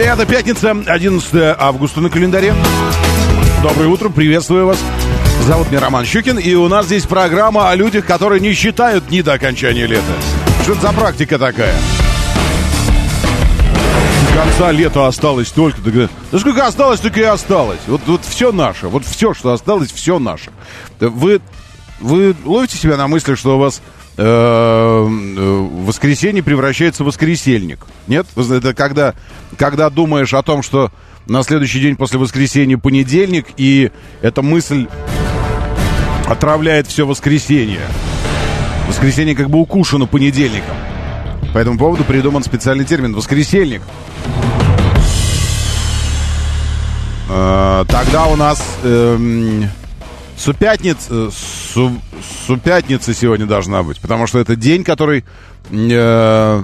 Это пятница, 11 августа на календаре. Доброе утро, приветствую вас. Зовут меня Роман Щукин, и у нас здесь программа о людях, которые не считают дни до окончания лета. Что это за практика такая? До конца лета осталось только... Да сколько осталось, только и осталось. Вот, вот все наше. Вот все, что осталось, все наше. Вы, вы ловите себя на мысли, что у вас воскресенье превращается в воскресельник. Нет? Это когда, когда думаешь о том, что на следующий день после воскресенья понедельник, и эта мысль отравляет все воскресенье. Воскресенье как бы укушено понедельником. По этому поводу придуман специальный термин «воскресельник». Э, тогда у нас эм, супятница, су, супятница сегодня должна быть, потому что это день, который э,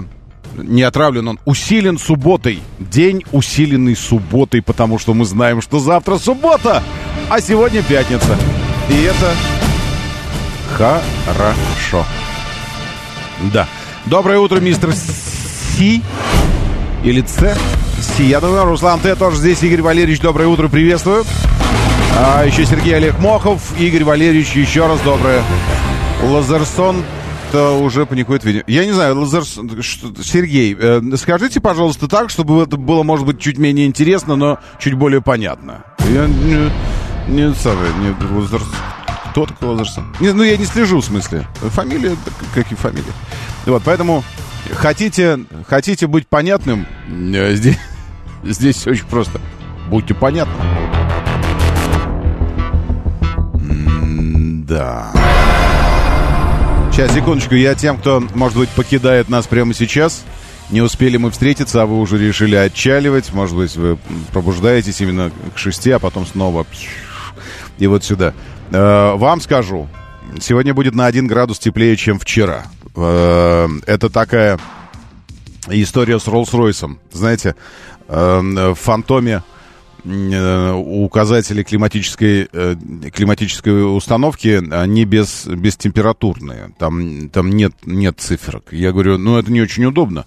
не отравлен, он усилен субботой. День усиленный субботой, потому что мы знаем, что завтра суббота, а сегодня пятница. И это хорошо. Да. Доброе утро, мистер Си. Или С. Си. Я думаю, Руслан, ты тоже здесь. Игорь Валерьевич, доброе утро, приветствую. А еще Сергей Олег Мохов. Игорь Валерьевич, еще раз доброе. Лазерсон то уже паникует видео. Я не знаю, Лазер... Сергей, э, скажите, пожалуйста, так, чтобы это было, может быть, чуть менее интересно, но чуть более понятно. Я не, не самое, не Лазер... Кто такой Лазерсон? Не, ну, я не слежу, в смысле. Фамилия, как и фамилия. Вот, поэтому хотите, хотите быть понятным, э, здесь, здесь все очень просто. Будьте понятны. Да. Сейчас, секундочку, я тем, кто, может быть, покидает нас прямо сейчас. Не успели мы встретиться, а вы уже решили отчаливать. Может быть, вы пробуждаетесь именно к шести, а потом снова и вот сюда. Э, вам скажу, сегодня будет на один градус теплее, чем вчера. Э, это такая история с Роллс-Ройсом. Знаете, э, в «Фантоме» указатели климатической, э, климатической установки, они без, бестемпературные. Там, там нет, нет циферок. Я говорю, ну, это не очень удобно.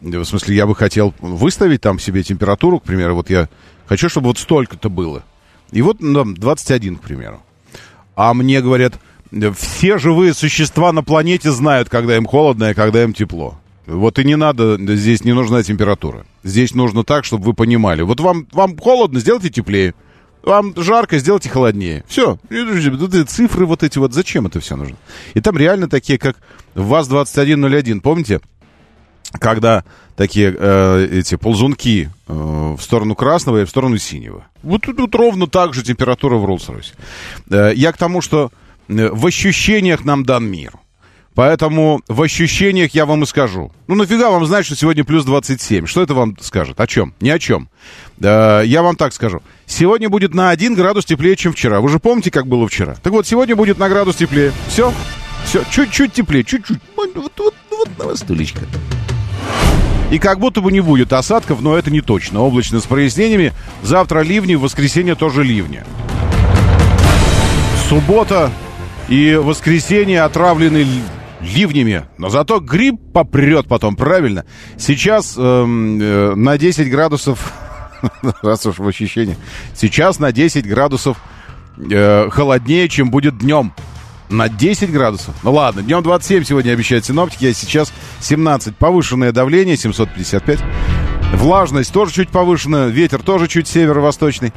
В смысле, я бы хотел выставить там себе температуру, к примеру, вот я хочу, чтобы вот столько-то было. И вот ну, 21, к примеру. А мне говорят, все живые существа на планете знают, когда им холодно и когда им тепло. Вот и не надо, здесь не нужна температура. Здесь нужно так, чтобы вы понимали. Вот вам, вам холодно, сделайте теплее. Вам жарко, сделайте холоднее. Все. Цифры вот эти вот, зачем это все нужно? И там реально такие, как ВАЗ-2101, помните? Когда такие э, эти ползунки э, в сторону красного и в сторону синего. Вот тут ровно так же температура в Роллс-Ройсе. Э, я к тому, что э, в ощущениях нам дан мир. Поэтому в ощущениях я вам и скажу. Ну, нафига вам знать, что сегодня плюс 27? Что это вам скажет? О чем? Ни о чем. Э, я вам так скажу. Сегодня будет на 1 градус теплее, чем вчера. Вы же помните, как было вчера? Так вот, сегодня будет на градус теплее. Все. Все. Чуть-чуть теплее. Чуть-чуть. Вот, вот, вот, на стулечко. И как будто бы не будет осадков, но это не точно. Облачно с прояснениями. Завтра ливни, в воскресенье тоже ливни. Суббота и воскресенье отравлены ливнями, но зато гриб попрет потом, правильно? Сейчас эм, э, на 10 градусов, раз уж в ощущении, сейчас на 10 градусов э, холоднее, чем будет днем. На 10 градусов. Ну ладно, днем 27 сегодня обещают синоптики, а сейчас 17. Повышенное давление 755. Влажность тоже чуть повышена, ветер тоже чуть северо-восточный.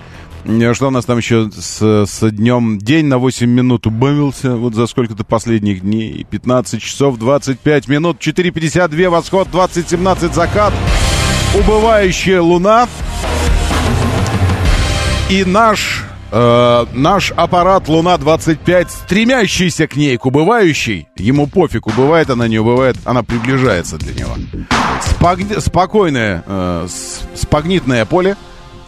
Э, что у нас там еще с, с днем? День на 8 минут убавился вот за сколько-то последних дней. 15 часов 25 минут, 4.52 восход, 20.17 закат. Убывающая луна. И наш Э, наш аппарат Луна-25, стремящийся к ней, к убывающей, ему пофиг, убывает она, не убывает, она приближается для него. Спаг... Спокойное, э, спагнитное поле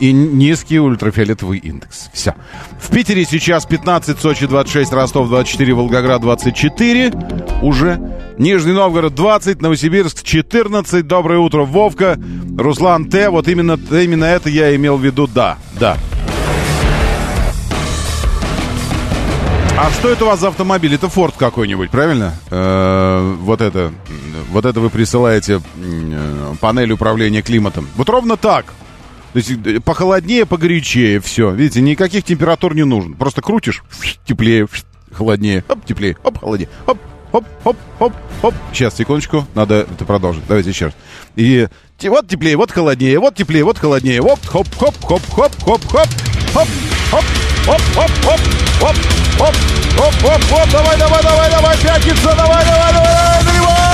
и низкий ультрафиолетовый индекс. Все. В Питере сейчас 15, Сочи 26, Ростов 24, Волгоград 24 уже. Нижний Новгород 20, Новосибирск 14. Доброе утро, Вовка. Руслан Т. Вот именно, именно это я имел в виду, да, да. А что это у вас за автомобиль? Это Форд какой-нибудь, правильно? Э-э- вот это, вот это вы присылаете э- панель управления климатом. Вот ровно так. То есть э, похолоднее, погорячее, все. Видите, никаких температур не нужно. Просто крутишь, теплее, холоднее, оп, теплее, оп, холоднее, оп, оп, оп, оп, оп. Сейчас, секундочку, надо это продолжить. Давайте еще раз. И вот теплее, вот холоднее, вот теплее, вот холоднее. Оп, хоп, хоп, хоп, хоп, хоп, хоп, хоп, хоп, хоп, хоп, хоп, хоп, хоп, хоп, хоп, хоп, давай, давай, давай, давай, пятница, давай, давай, давай, давай,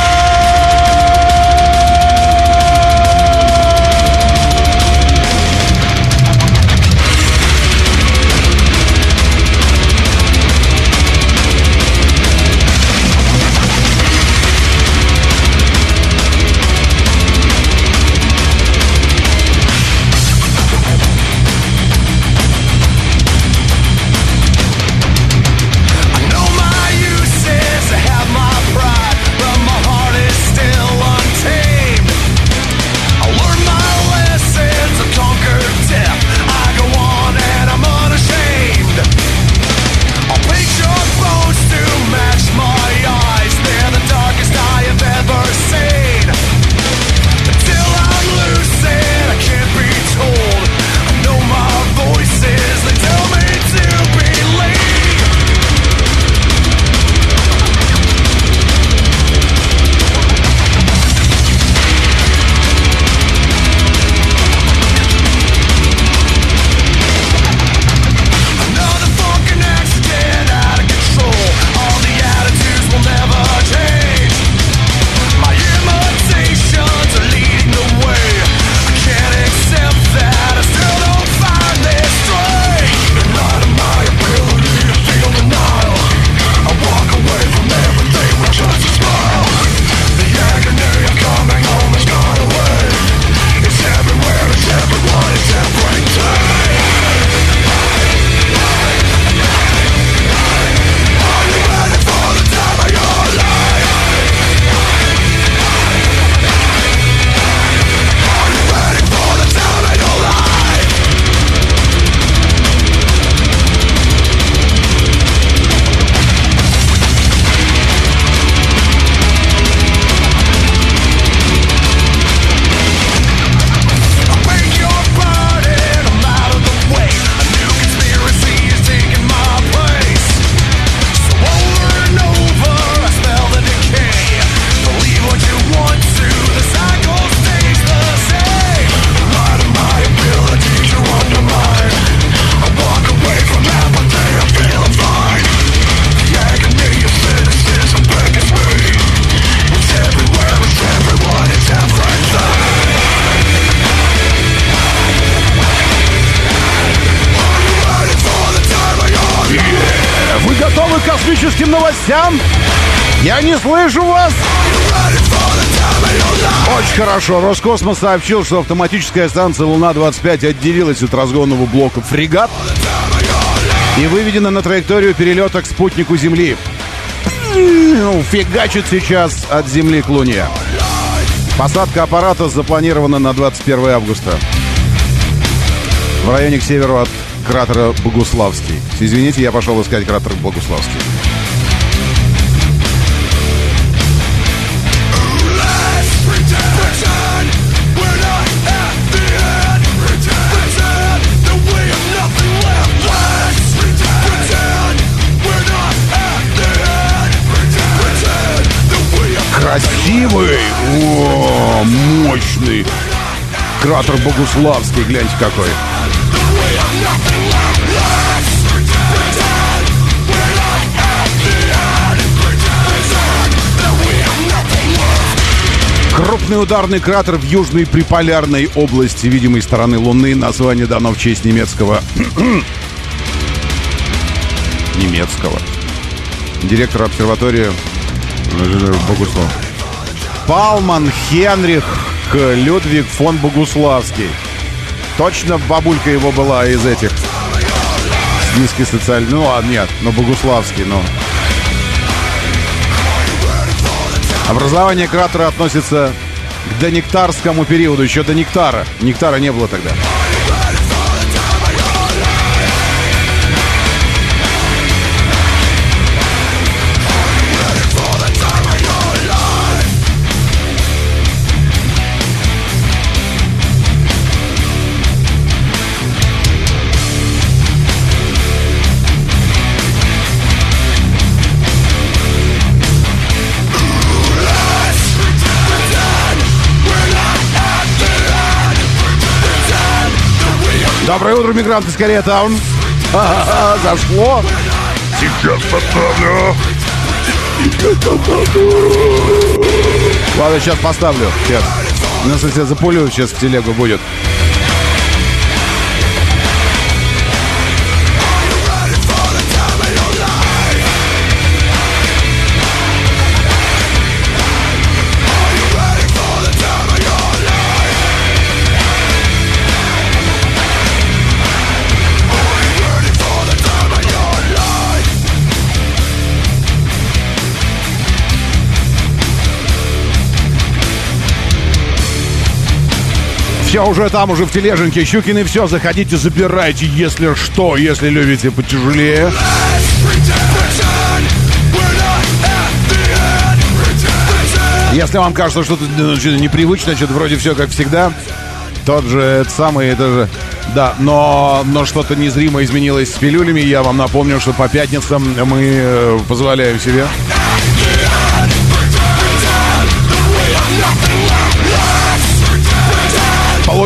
хорошо. Роскосмос сообщил, что автоматическая станция Луна-25 отделилась от разгонного блока «Фрегат» и выведена на траекторию перелета к спутнику Земли. Фигачит сейчас от Земли к Луне. Посадка аппарата запланирована на 21 августа. В районе к северу от кратера Богуславский. Извините, я пошел искать кратер Богуславский. Красивый, о, мощный. Кратер Богуславский, гляньте какой. Крупный ударный кратер в южной приполярной области видимой стороны Луны. Название дано в честь немецкого немецкого. Директор обсерватории Богуслав. Палман Хенрих Людвиг фон Богуславский. Точно бабулька его была из этих низкий социальный... Ну, а нет, но Богуславский, но... Образование кратера относится к донектарскому периоду, еще до нектара. Нектара не было тогда. Доброе утро, мигранты с Кореятаун. Зашло. Сейчас поставлю. Ладно, сейчас поставлю. Сейчас. Нас если запулю, сейчас в телегу будет. Все уже там, уже в тележеньке. Щукины все, заходите, забирайте, если что, если любите потяжелее. Если вам кажется, что-то ну, непривычно, что-то вроде все как всегда, тот же это самый, это же... Да, но, но что-то незримо изменилось с пилюлями. Я вам напомню, что по пятницам мы э, позволяем себе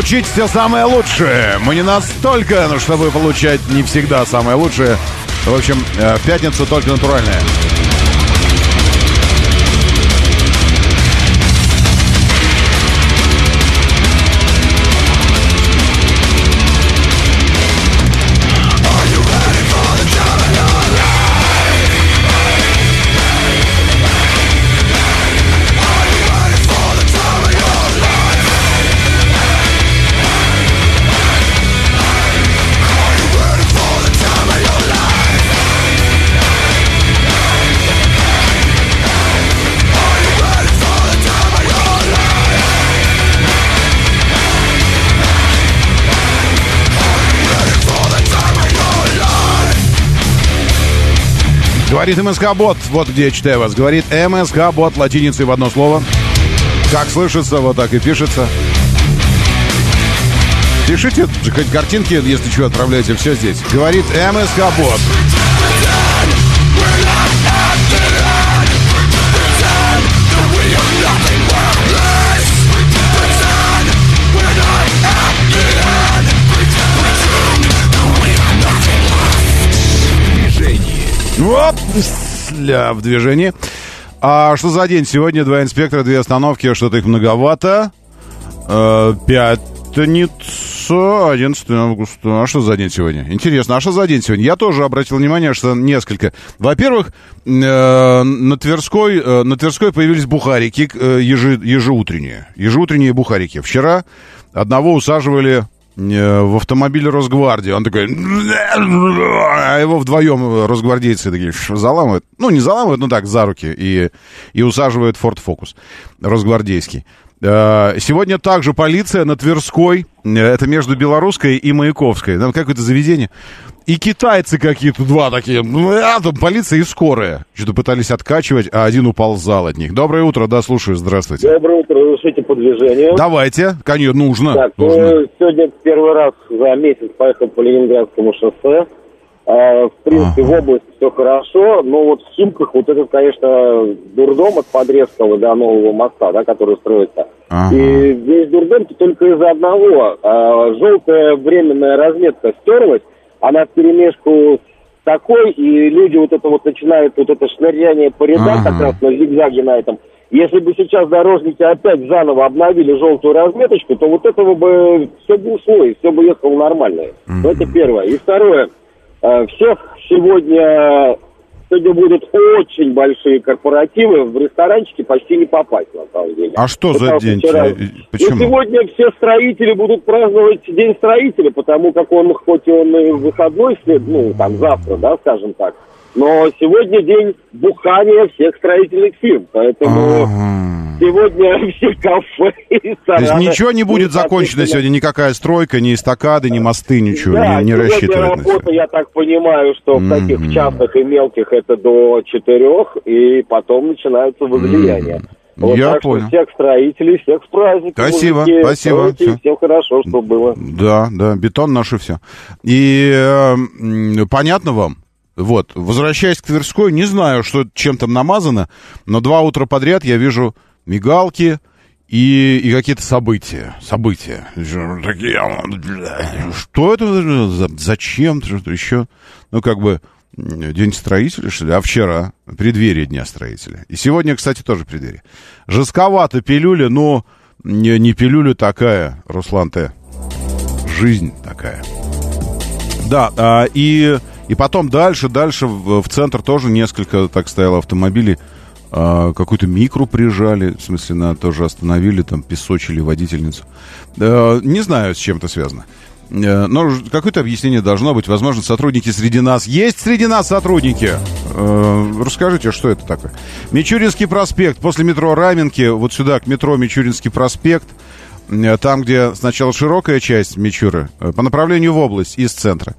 получить все самое лучшее. Мы не настолько, ну, чтобы получать не всегда самое лучшее. В общем, э, в пятницу только натуральное. Говорит МСК-бот. Вот где я читаю вас. Говорит МСК-бот латиницей в одно слово. Как слышится, вот так и пишется. Пишите хоть картинки, если что, отправляйте. Все здесь. Говорит МСК-бот. Оп, в движении. А что за день? Сегодня два инспектора, две остановки, что-то их многовато. Э, пятница, 11 августа. А что за день сегодня? Интересно, а что за день сегодня? Я тоже обратил внимание, что несколько. Во-первых, э, на, Тверской, э, на Тверской появились бухарики ежи, ежеутренние. Ежеутренние бухарики. Вчера одного усаживали Э, в автомобиле Росгвардии. Он такой... А его вдвоем росгвардейцы такие заламывают. Ну, не заламывают, но так, за руки. И, и усаживают Ford Focus росгвардейский. Э, сегодня также полиция на Тверской, э, это между Белорусской и Маяковской, там какое-то заведение, и китайцы какие-то два такие, ну, а, там полиция и скорая. Что-то пытались откачивать, а один уползал от них. Доброе утро, да, слушаю, здравствуйте. Доброе утро, разрешите по движению. Давайте, конечно, нужно. Так, нужно. Ну, сегодня первый раз за месяц поехал по Ленинградскому шоссе. А, в принципе, ага. в области все хорошо, но вот в Химках вот это, конечно, дурдом от Подрезкова до нового моста, да, который строится. Ага. И весь дурдом только из-за одного. А, желтая временная разметка стерлась, она в перемешку такой, и люди вот это вот начинают, вот это шныряние по рядам ага. как раз на зигзаге на этом. Если бы сейчас дорожники опять заново обновили желтую разметочку, то вот этого бы все бы ушло, и все бы ехало нормально. Mm-hmm. это первое. И второе, всех сегодня сегодня будут очень большие корпоративы, в ресторанчики почти не попасть, на самом деле. А что за день? Вчера... Почему? Ну, сегодня все строители будут праздновать День строителя, потому как он, хоть он и выходной, ну, там, завтра, да, скажем так, но сегодня день бухания всех строительных фирм, поэтому... Ага сегодня все кафе и То есть ничего не будет закончено сегодня, никакая стройка, ни эстакады, ни мосты, ничего, да, не, не рассчитывать работа, я так понимаю, что в таких частных и мелких это до четырех, и потом начинаются возлияния. Mm-hmm. Вот я так понял. Что всех строителей, всех с праздником. Спасибо, мужики, спасибо. Все. Всем хорошо, что было. Да, да, бетон наше все. И э, понятно вам? Вот, возвращаясь к Тверской, не знаю, что чем там намазано, но два утра подряд я вижу мигалки и, и какие-то события. События. Что это? Зачем? Что-то еще? Ну, как бы, День строителя, что ли? А вчера? Преддверие Дня строителя. И сегодня, кстати, тоже преддверие. Жестковато пилюля, но не, не пилюля такая, Руслан Т. Жизнь такая. Да, а, и, и потом дальше, дальше в, в центр тоже несколько так стояло автомобилей а, какую-то микру прижали, в смысле, на тоже остановили, там, песочили водительницу. Не знаю, с чем это связано. А, но какое-то объяснение должно быть. Возможно, сотрудники среди нас. Есть среди нас сотрудники? А, расскажите, что это такое? Мичуринский проспект. После метро Раменки, вот сюда, к метро Мичуринский проспект. Там, где сначала широкая часть Мичуры, по направлению в область из центра.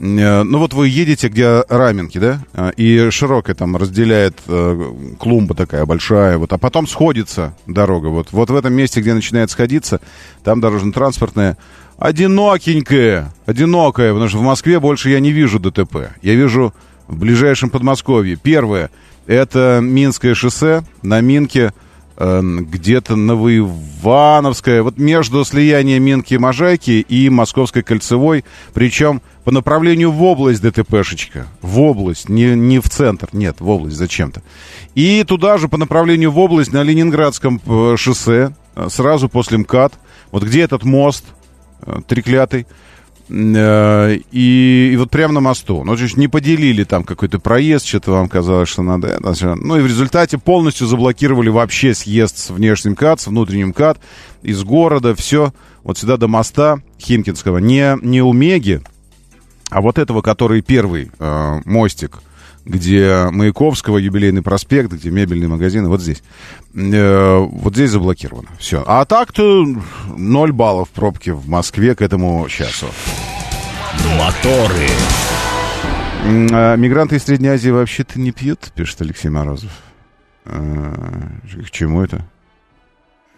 Э, ну вот вы едете, где раменки, да, э, и широкая там разделяет э, клумба такая большая, вот, а потом сходится дорога, вот, вот в этом месте, где начинает сходиться, там дорожно-транспортная, одинокенькая, одинокая, потому что в Москве больше я не вижу ДТП, я вижу в ближайшем Подмосковье. Первое, это Минское шоссе, на Минке, где-то Новоивановская, вот между слиянием Минки и Можайки и Московской кольцевой, причем по направлению в область ДТПшечка. В область, не, не в центр, нет, в область зачем-то. И туда же по направлению в область на Ленинградском э, шоссе, э, сразу после МКАД, вот где этот мост э, треклятый, и, и вот прямо на мосту. Ну, то есть не поделили там какой-то проезд, что-то вам казалось, что надо. Ну, и в результате полностью заблокировали вообще съезд с внешним КАД, с внутренним КАД, из города, все, вот сюда до моста Химкинского. Не, не у Меги, а вот этого, который первый э, мостик, где Маяковского, юбилейный проспект, где мебельные магазины, вот здесь. Э, вот здесь заблокировано. Все. А так-то 0 баллов пробки в Москве к этому часу. Моторы. А, мигранты из Средней Азии вообще-то не пьют, пишет Алексей Морозов. А, к чему это?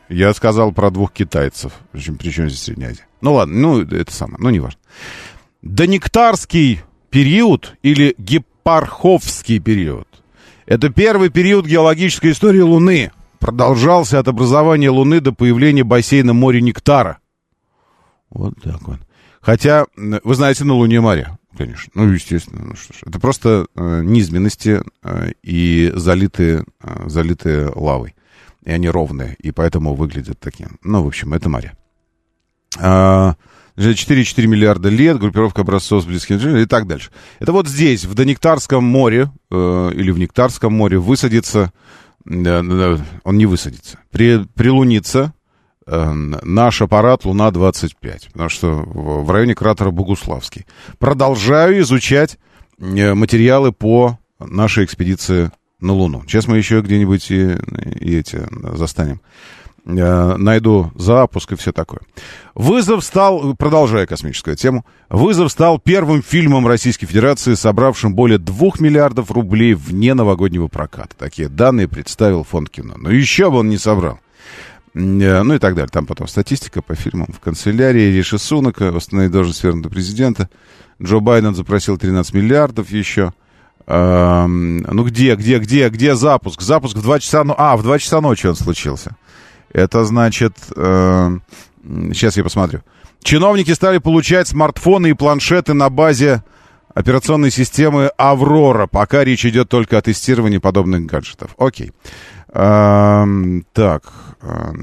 Я сказал про двух китайцев. Причем, здесь Средняя Азия? Ну ладно, ну это самое, ну не важно. Донектарский период или гепарховский период. Это первый период геологической истории Луны. Продолжался от образования Луны до появления бассейна моря Нектара. Вот так вот. Хотя, вы знаете, на Луне море, конечно. Ну, естественно. Ну, что ж. Это просто э, низменности э, и залитые, э, залитые лавой. И они ровные, и поэтому выглядят таким. Ну, в общем, это море. А, 4,4 миллиарда лет, группировка образцов с близким и так дальше. Это вот здесь, в Донектарском море, э, или в Нектарском море, высадится, э, он не высадится, при, прилунится э, наш аппарат Луна-25, потому что в, в районе кратера Богуславский. Продолжаю изучать э, материалы по нашей экспедиции на Луну. Сейчас мы еще где-нибудь и, и эти застанем. Э, найду запуск и все такое. Вызов стал, продолжая космическую тему, вызов стал первым фильмом Российской Федерации, собравшим более 2 миллиардов рублей вне новогоднего проката. Такие данные представил фонд кино. Но еще бы он не собрал. Э, ну и так далее. Там потом статистика по фильмам. В канцелярии Риши Сунака восстановить должность верного президента. Джо Байден запросил 13 миллиардов еще. Ну где, где, где, где запуск? Запуск в 2 часа, ну, а, в 2 часа ночи он случился. Это значит... Э, сейчас я посмотрю. Чиновники стали получать смартфоны и планшеты на базе операционной системы «Аврора». Пока речь идет только о тестировании подобных гаджетов. Окей. А, так,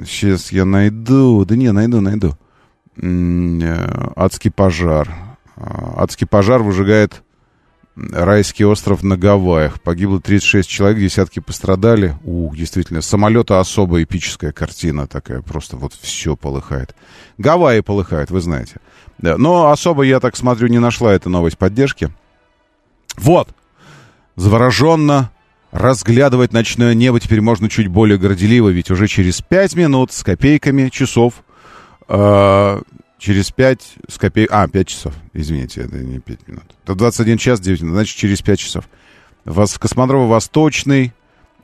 сейчас я найду. Да не, найду, найду. Адский пожар. Адский пожар выжигает Райский остров на Гавайях. Погибло 36 человек, десятки пострадали. Ух, действительно, самолета особо эпическая картина такая, просто вот все полыхает. Гавайи полыхают, вы знаете. Да, но особо, я так смотрю, не нашла эта новость поддержки. Вот! Завороженно разглядывать ночное небо теперь можно чуть более горделиво, ведь уже через 5 минут с копейками часов э, Через 5 с копей... А, 5 часов. Извините, это не 5 минут. Это 21 час 9 минут, значит, через 5 часов. Вас в космодром Восточный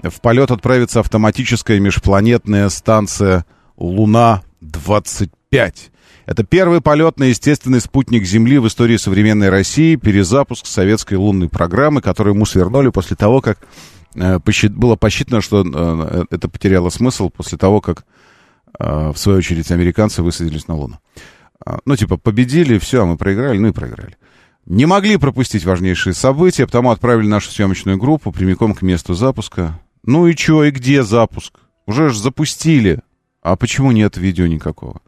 в полет отправится автоматическая межпланетная станция Луна-25. Это первый полет на естественный спутник Земли в истории современной России, перезапуск советской лунной программы, которую мы свернули после того, как э, было посчитано, что э, это потеряло смысл после того, как, э, в свою очередь, американцы высадились на Луну. А, ну, типа, победили, все, а мы проиграли, ну и проиграли. Не могли пропустить важнейшие события, потому отправили нашу съемочную группу прямиком к месту запуска. Ну и чё, и где запуск? Уже ж запустили. А почему нет видео никакого?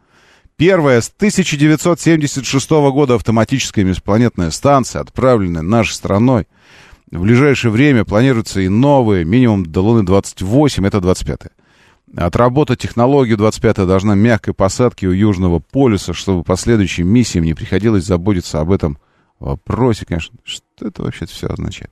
Первая с 1976 года автоматическая межпланетная станция, отправленная нашей страной. В ближайшее время планируются и новые, минимум до Луны 28, это 25-е. Отработать технологию 25-я должна мягкой посадки у Южного полюса, чтобы последующим миссиям не приходилось заботиться об этом вопросе, конечно. Что это вообще все означает?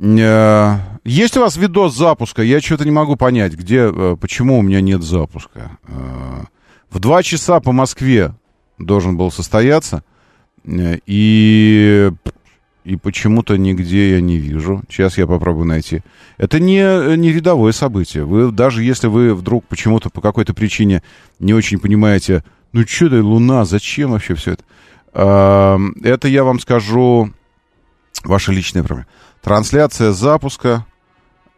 Э, есть у вас видос запуска? Я что-то не могу понять, где, э, почему у меня нет запуска. Э, в два часа по Москве должен был состояться, и и почему-то нигде я не вижу. Сейчас я попробую найти. Это не, не рядовое событие. Вы, даже если вы вдруг почему-то по какой-то причине не очень понимаете, ну что ты, Луна, зачем вообще все это? А, это я вам скажу ваша личная проблема. Трансляция запуска.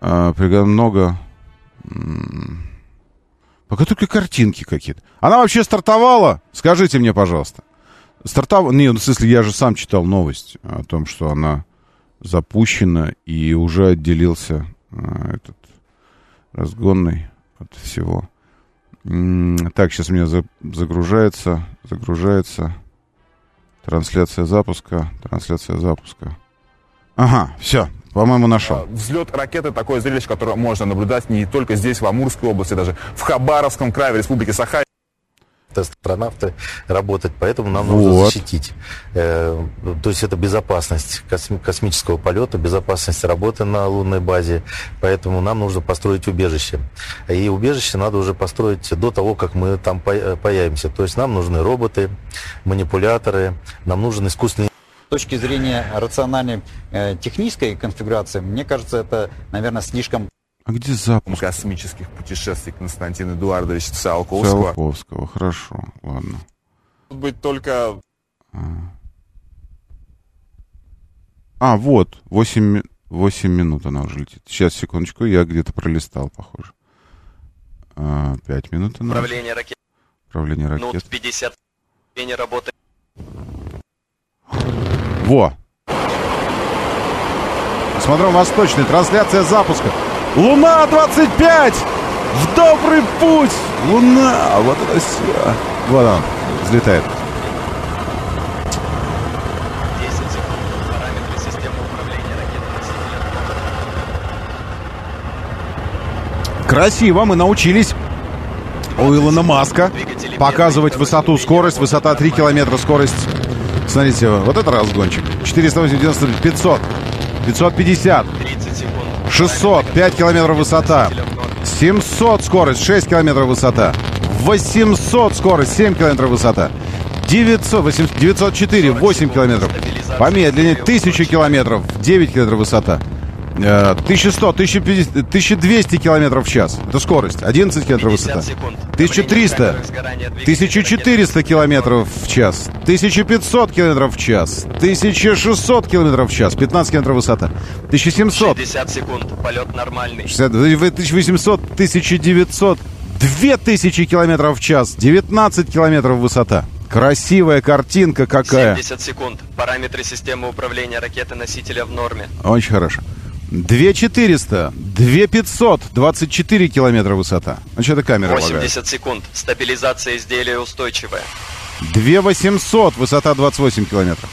А, много... Пока только картинки какие-то. Она вообще стартовала? Скажите мне, пожалуйста. Стартап... Не, ну, в смысле, я же сам читал новость о том, что она запущена и уже отделился а, этот разгонный от всего. Так, сейчас у меня за, загружается, загружается трансляция запуска, трансляция запуска. Ага, все, по-моему, нашел. Взлет ракеты такое зрелище, которое можно наблюдать не только здесь, в Амурской области, даже в Хабаровском крае, в Республике Саха астронавты работать, поэтому нам нужно вот. защитить. Э, то есть это безопасность космического полета, безопасность работы на лунной базе, поэтому нам нужно построить убежище. И убежище надо уже построить до того, как мы там появимся. То есть нам нужны роботы, манипуляторы, нам нужен искусственный с точки зрения рациональной э, технической конфигурации, мне кажется, это, наверное, слишком а где запуск? Космических путешествий Константина Эдуардовича Циолковского. Циолковского, хорошо, ладно. Может быть, только... А, а вот, 8, 8 минут она уже летит. Сейчас, секундочку, я где-то пролистал, похоже. А, 5 минут она. Управление ракет. Управление ракет. Минут 50. Не работает. Во! Смотрим восточный. Трансляция запуска. Луна-25! В добрый путь! Луна! Вот это все. Вот он, взлетает. Красиво, мы научились у Илона Маска показывать высоту, скорость. Высота 3 километра, скорость. Смотрите, вот это разгончик. 480, 500, 550. 600, 5 километров высота. 700 скорость, 6 километров высота. 800 скорость, 7 километров высота. 900, 800, 904, 8 километров. Помедленнее, 1000 километров, 9 километров высота. 1100, 1050, 1200 километров в час. Это скорость. 11 километров высота. 1300, 1400 километров в час. 1500 километров в час. 1600 километров в час. 15 километров высота. 1700. 60 секунд. Полет нормальный. 60, 1800, 1900. 2000 километров в час. 19 километров высота. Красивая картинка какая. 70 секунд. Параметры системы управления ракеты-носителя в норме. Очень хорошо. 2400, 2500, 24 километра высота. Значит, это камера 80 лагает. секунд. Стабилизация изделия устойчивая. 2800, высота 28 километров.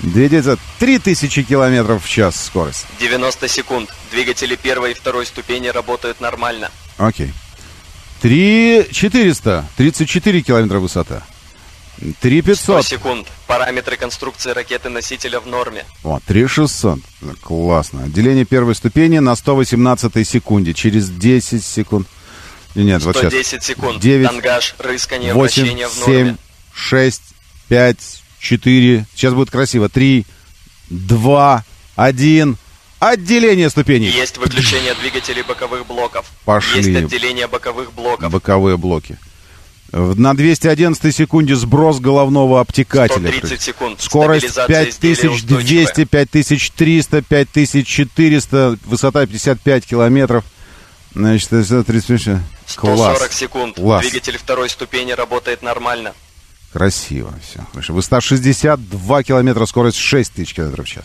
2900. 3000 километров в час скорость. 90 секунд. Двигатели первой и второй ступени работают нормально. Окей. 3400. 34 километра высота. 100 3500. секунд. Параметры конструкции ракеты-носителя в норме. О, 3600. Классно. Отделение первой ступени на 118 секунде. Через 10 секунд. Нет, вот сейчас. 110 секунд. 9, Тангаж, рыскание, 8, вращение в 7, норме. 6, 5, 4. Сейчас будет красиво. 3, 2, 1. Отделение ступеней. Есть выключение двигателей боковых блоков. Пошли. Есть отделение боковых блоков. Боковые блоки. На 211 секунде сброс головного обтекателя. 130 секунд. Скорость Стабилизация изделия 5200, устойчивая. 5300, 5400, высота 55 километров. Значит, это 30 140 Класс. секунд. Класс. Двигатель второй ступени работает нормально. Красиво все. Высота 62 километра, скорость 6000 километров в час.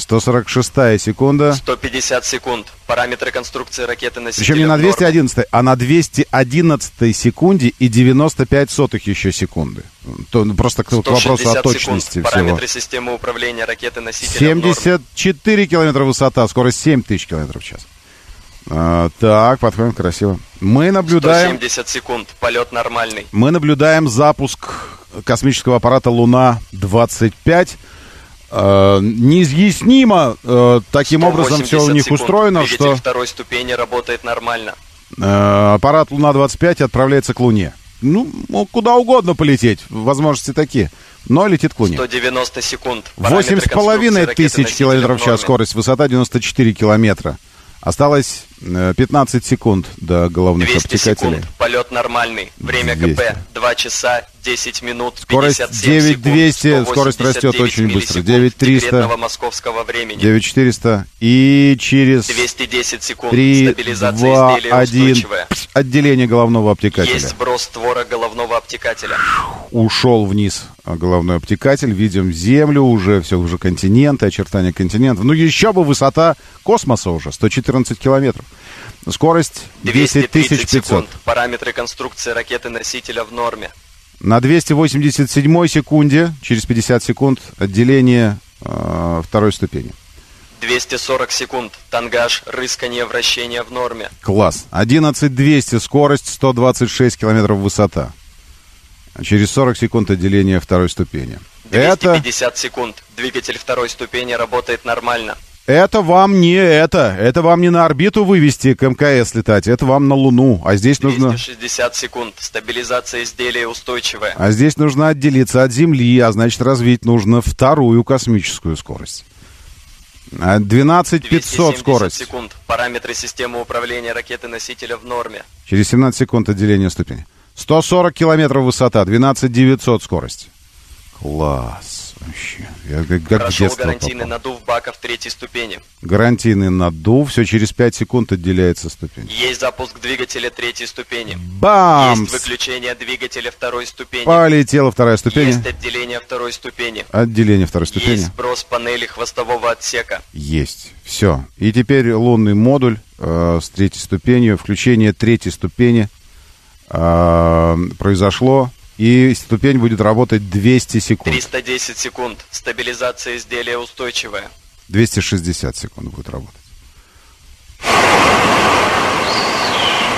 146 секунда. 150 секунд. Параметры конструкции ракеты-носителя Причем не на в норме. 211, а на 211 секунде и 95 сотых еще секунды. То, ну, просто к, к вопросу о 160 точности секунд. всего. Параметры системы управления норме. 74 километра высота, скорость 7000 километров в час. А, так, подходим красиво. Мы наблюдаем, 170 секунд. Полет нормальный. мы наблюдаем запуск космического аппарата Луна-25. А, неизъяснимо э, таким образом все у 180 них секунд. устроено, Двигатель что второй ступени работает нормально. э, аппарат Луна-25 отправляется к Луне. Ну, куда угодно полететь, возможности такие. Но летит к Луне. 190 секунд. Восемь с половиной тысяч километров в час скорость, высота 94 километра. Осталось э, 15 секунд до головных 200 обтекателей. секунд. Полет нормальный. Время 200. КП 2 часа 10 минут Скорость 57 9200, секунд, скорость растет 189 очень быстро. миллисекунд 9300. декретного московского времени. 9400. И через 210 секунд. 3, Стабилизация 2, изделия 1. устойчивая. Отделение головного обтекателя. Есть сброс створа головного обтекателя. Ушел вниз головной обтекатель. Видим землю уже, все уже континенты, очертания континентов. Ну, еще бы высота космоса уже, 114 километров. Скорость 10 230 500. секунд. Параметры конструкции ракеты-носителя в норме. На 287 секунде, через 50 секунд, отделение э, второй ступени. 240 секунд. Тангаж, рыскание, вращение в норме. Класс. 11200, скорость 126 километров высота. Через 40 секунд отделение второй ступени. Это, 250 секунд. Двигатель второй ступени работает нормально. Это вам не это. Это вам не на орбиту вывести к МКС летать. Это вам на Луну. А здесь нужно... 260 секунд. Стабилизация изделия устойчивая. А здесь нужно отделиться от Земли, а значит развить нужно вторую космическую скорость. А 12 500 270 скорость. секунд. Параметры системы управления ракеты-носителя в норме. Через 17 секунд отделение ступени. 140 километров высота, 12 900 скорость. Класс. Вообще. Я как, как в гарантийный попал. надув баков третьей ступени. Гарантийный надув. Все, через 5 секунд отделяется ступень. Есть запуск двигателя третьей ступени. Бам! Есть выключение двигателя второй ступени. Полетела вторая ступень. Есть отделение второй ступени. Отделение второй ступени. Есть сброс панели хвостового отсека. Есть. Все. И теперь лунный модуль э, с третьей ступенью. Включение третьей ступени э, произошло. И ступень будет работать 200 секунд. 310 секунд. Стабилизация изделия устойчивая. 260 секунд будет работать.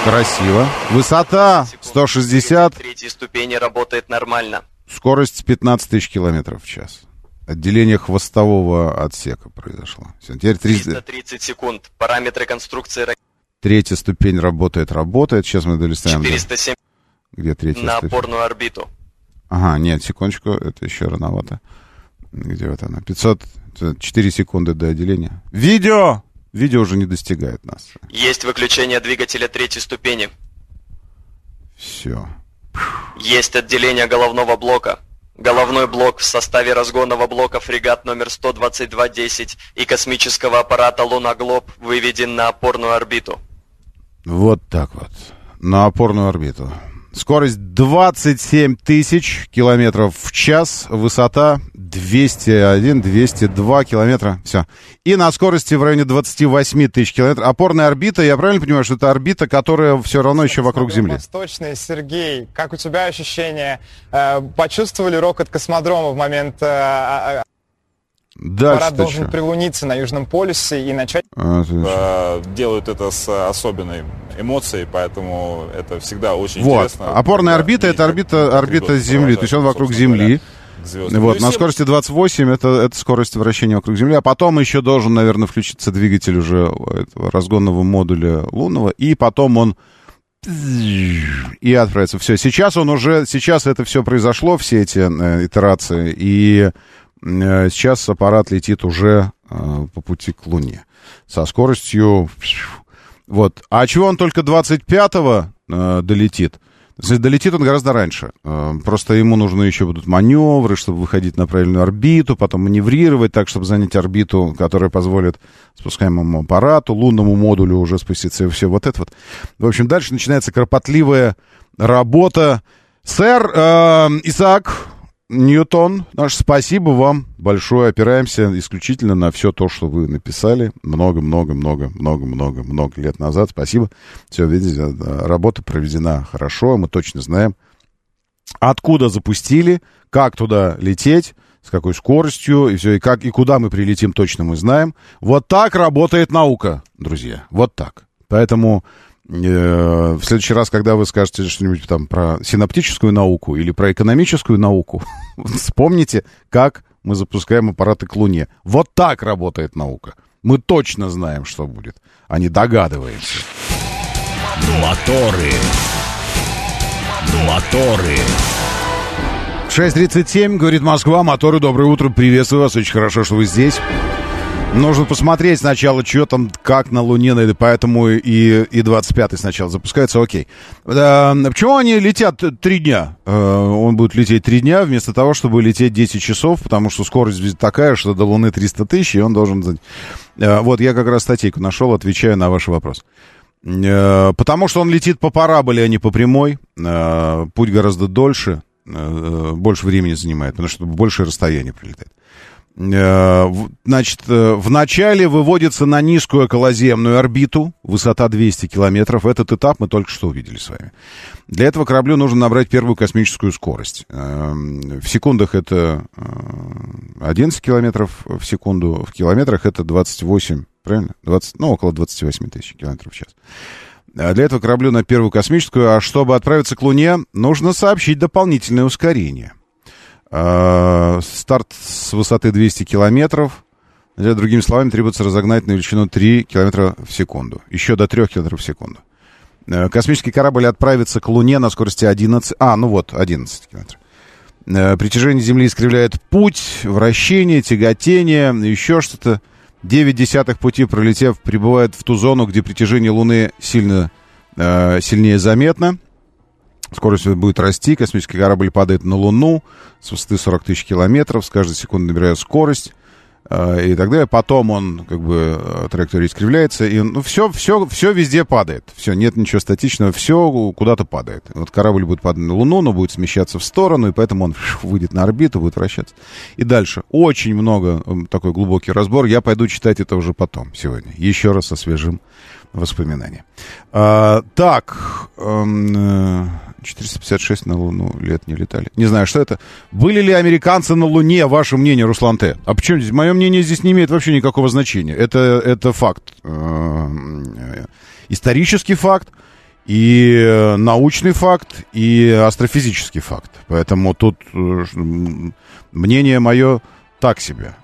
Красиво. Высота Секунд. 160, Двигатель третьей ступени работает нормально. скорость 15 тысяч километров в час. Отделение хвостового отсека произошло. Все, теперь 300 330 секунд. Параметры конструкции ракеты третья ступень работает, работает. Сейчас мы долистаем. до- 407 Где третья на ступень? опорную орбиту. Ага, нет, секундочку, это еще рановато. Где вот она? 500, 4 секунды до отделения. Видео! Видео уже не достигает нас. Есть выключение двигателя третьей ступени. Все. Есть отделение головного блока. Головной блок в составе разгонного блока фрегат номер 12210 и космического аппарата Луна Глоб выведен на опорную орбиту. Вот так вот. На опорную орбиту. Скорость 27 тысяч километров в час. Высота 201-202 километра. Все. И на скорости в районе 28 тысяч километров. Опорная орбита, я правильно понимаю, что это орбита, которая все равно еще вокруг Земли? Восточный, Сергей, как у тебя ощущения? Э, Почувствовали рокот космодрома в момент... Дальше ты должен чё? прилуниться на Южном полюсе и начать А? Э, Делают это с особенной эмоцией, поэтому это всегда очень Вот. интересно. Опорная орбита — это орбита, орбита Земли. То есть он вокруг Земли. говоря. Вот, Ну на скорости 28 это, это скорость вращения вокруг Земли, а потом еще должен, наверное, включиться двигатель уже этого разгонного модуля лунного, и потом он и отправится. Все, сейчас он уже, сейчас это все произошло, все эти э, итерации, и сейчас аппарат летит уже э, по пути к Луне со скоростью... Вот. А чего он только 25-го э, долетит? Долетит он гораздо раньше. Э, Просто ему нужны еще будут маневры, чтобы выходить на правильную орбиту, потом маневрировать так, чтобы занять орбиту, которая позволит спускаемому аппарату, лунному модулю уже спуститься и все вот это вот. В общем, дальше начинается кропотливая работа. Сэр э, Исаак Ньютон, наш спасибо вам большое. Опираемся исключительно на все то, что вы написали много-много-много-много-много-много лет назад. Спасибо. Все, видите, э, работа проведена хорошо. Мы точно знаем, откуда запустили, как туда лететь, с какой скоростью, и все, и как, и куда мы прилетим, точно мы знаем. Вот так работает наука, друзья. Вот так. Поэтому в следующий раз, когда вы скажете что-нибудь там про синаптическую науку или про экономическую науку, вспомните, как мы запускаем аппараты к Луне. Вот так работает наука. Мы точно знаем, что будет, а не догадываемся. Моторы. Моторы. 6.37, говорит Москва, моторы, доброе утро, приветствую вас, очень хорошо, что вы здесь. Нужно посмотреть сначала, что там, как на Луне, поэтому и, и 25-й сначала запускается, окей. Да, почему они летят три дня? Э, Он будет лететь три дня вместо того, чтобы лететь 10 часов, потому что скорость такая, что до Луны 300 тысяч, и он должен... Э, Вот, я как раз статейку нашел, отвечаю на ваш вопрос. Э, Потому что он летит по параболе, а не по прямой. Э, Путь гораздо дольше, э, больше времени занимает, потому что больше расстояние прилетает. Э, Значит, э, вначале выводится на низкую околоземную орбиту, высота 200 километров. Этот этап мы только что увидели с вами. Для этого кораблю нужно набрать первую космическую скорость. Эм, В секундах это э, 11 километров в секунду, в километрах это 28, правильно? 20, ну, около 28 тысяч километров в час. Для этого кораблю на первую космическую, а чтобы отправиться к Луне, нужно сообщить дополнительное ускорение. А, Старт с высоты 200 километров. Другими словами, требуется разогнать на величину 3 километра в секунду. Еще до 3 километров в секунду. Э, Космический корабль отправится к Луне на скорости 11... А, ну вот, 11 километров. Э, Притяжение Земли искривляет путь, вращение, тяготение, еще что-то. 9 десятых пути пролетев, прибывает в ту зону, где притяжение Луны сильно, э, сильнее заметно. Скорость будет расти, космический корабль падает на Луну с высоты 40 тысяч километров, с каждой секунды набирает скорость э, и далее. Потом он, как бы, э, траектория искривляется, и ну, все, все, все везде падает. Все, нет ничего статичного, все куда-то падает. Вот корабль будет падать на Луну, но будет смещаться в сторону, и поэтому он выйдет на орбиту, будет вращаться. И дальше. Очень много, м, такой глубокий разбор. Я пойду читать это уже потом, сегодня. Еще раз освежим воспоминания. А, так, эм, э, 456 на Луну лет не летали. Не знаю, что это. Были ли американцы на Луне, ваше мнение, Руслан Т? А почему здесь? Мое мнение здесь не имеет вообще никакого значения. Это, это факт. Э, Исторический факт, и э, научный факт, и астрофизический факт. Поэтому тут э, мнение мое так себе.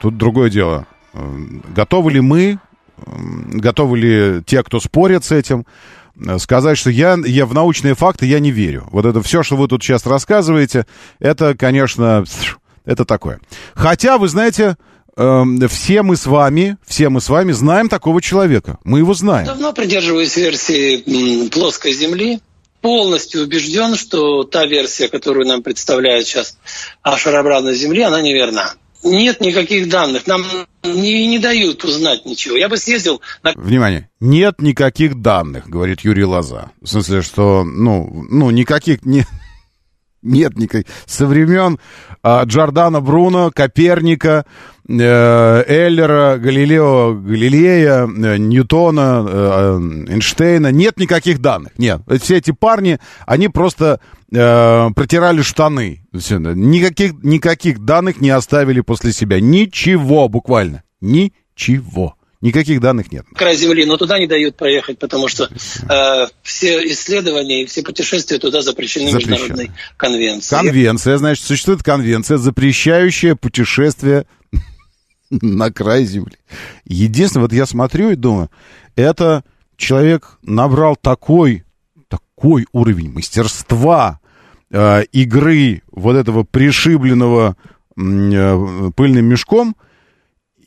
Тут другое дело. Готовы ли мы, готовы ли те, кто спорят с этим, сказать, что я, я в научные факты я не верю. Вот это все, что вы тут сейчас рассказываете, это, конечно, это такое. Хотя, вы знаете, эм, все мы с вами, все мы с вами знаем такого человека. Мы его знаем. Давно придерживаюсь версии плоской Земли. Полностью убежден, что та версия, которую нам представляют сейчас о шарообразной Земле, она неверна. Нет никаких данных, нам не, не дают узнать ничего. Я бы съездил на Внимание, нет никаких данных, говорит Юрий Лоза. В смысле, что, ну, ну никаких, не... Нет никаких. Со времен а, Джордана Бруно, Коперника, э, Эллера, Галилео, Галилея, э, Ньютона, э, Эйнштейна нет никаких данных. Нет. Все эти парни, они просто э, протирали штаны. Никаких, никаких данных не оставили после себя. Ничего буквально. Ничего. Никаких данных нет. Край Земли, но туда не дают проехать, потому что э, все исследования и все путешествия туда запрещены Запрещено. международной конвенцией. Конвенция, значит, существует конвенция, запрещающая путешествие на край Земли. Единственное, вот я смотрю и думаю, это человек набрал такой, такой уровень мастерства э, игры вот этого пришибленного э, пыльным мешком,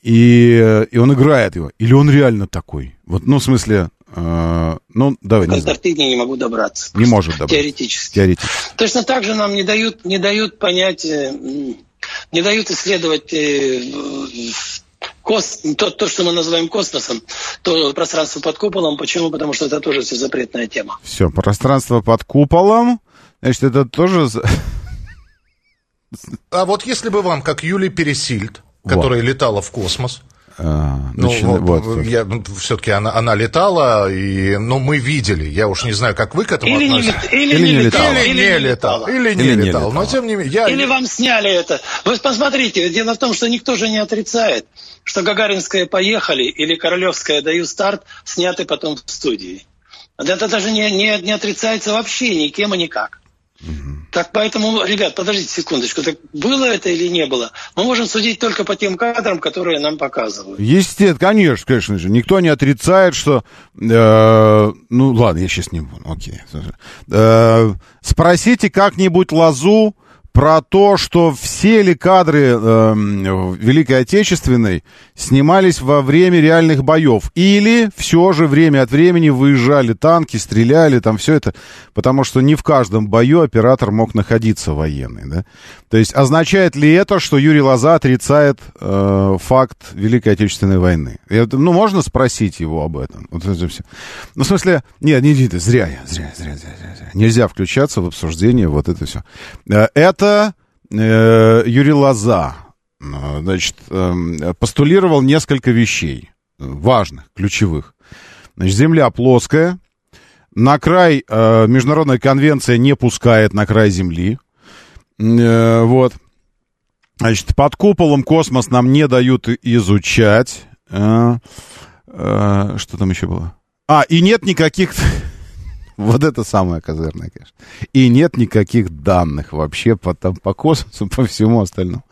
и, и он играет его. Или он реально такой? Вот, ну, в смысле, э, ну, давай, не знаю. Не могу добраться. Не может добраться. Теоретически. Теоретически. Точно так же нам не дают, не дают понять, э, не дают исследовать э, кос, то, то, что мы называем космосом, то пространство под куполом. Почему? Потому что это тоже все запретная тема. Все, пространство под куполом. Значит, это тоже... А вот если бы вам, как Юлий Пересильд, которая летала в космос, а, ну, начина- вот, вот. я, все-таки она, она летала, и, ну, мы видели, я уж не знаю, как вы к этому Или не, относитесь. лет- или Или не не летала. Или или не не летал, летала. или не Или не летал. Но летала. тем не менее, я... Или вам сняли это. Вы посмотрите, дело в том, что никто же не отрицает, что Гагаринская «Поехали» или Королевская «Даю старт» сняты потом в студии. Это даже не, не, не отрицается вообще никем и никак. Так поэтому, ребят, подождите секундочку, так было это или не было? Мы можем судить только по тем кадрам, которые нам показывают. Естественно, конечно, конечно же. Никто не отрицает, что... э, ну, ладно, я сейчас не буду. Окей. Э, спросите как-нибудь Лазу про то, что все ли кадры э, Великой Отечественной снимались во время реальных боев. Или все же время от времени выезжали танки, стреляли, там все это. Потому что не в каждом бою оператор мог находиться военный. Да? То есть означает ли это, что Юрий Лоза отрицает э, факт Великой Отечественной войны? Я- ну, можно спросить его об этом? Вот это всё. Ну, в смысле, нет, не, не, зря я, зря, зря, зря, зря. Нельзя включаться в обсуждение вот это все. Это э, Юрий Лоза, э, значит, э, постулировал несколько вещей э, важных, ключевых. Значит, Земля плоская, на край э, международная конвенция не пускает на край Земли. Э, вот. Значит, под куполом космос нам не дают изучать. Э, э, что там еще было? А, и нет никаких... Вот это самое козырное, конечно. И нет никаких данных вообще по, там, по космосу, по всему остальному.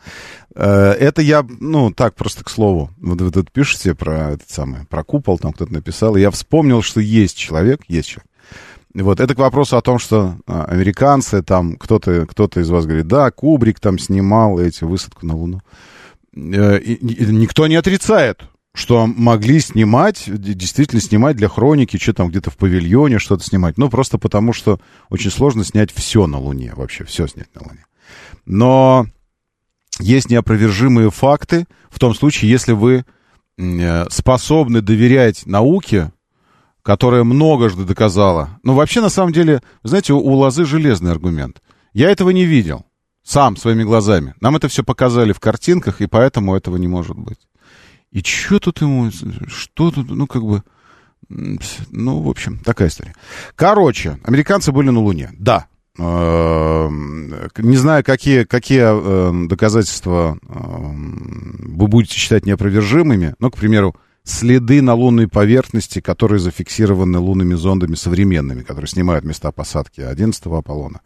Э, Это я, ну, так, просто к слову. Вот вы тут пишете про этот самый, про купол, там кто-то написал, я вспомнил, что есть человек, есть человек. Вот, это к вопросу о том, что а, американцы, там, кто-то кто из вас говорит, да, Кубрик там снимал эти высадку на Луну. Э, и- и никто не отрицает, что могли снимать, действительно снимать для хроники, что там где-то в павильоне что-то снимать. Ну, просто потому, что очень сложно снять все на Луне, вообще все снять на Луне. Но есть неопровержимые факты в том случае, если вы э, способны доверять науке, которая многожды доказала. Ну, вообще, на самом деле, знаете, у, у Лозы железный аргумент. Я этого не видел. Сам, своими глазами. Нам это все показали в картинках, и поэтому этого не может быть. И что тут ему, что тут, ну, как бы, ну, в общем, такая история. Короче, американцы были на Луне, да. Эм, Не знаю, какие, какие эм, доказательства эм, вы будете считать неопровержимыми. Ну, к примеру, следы на лунной поверхности, которые зафиксированы лунными зондами современными, которые снимают места посадки 11-го Аполлона.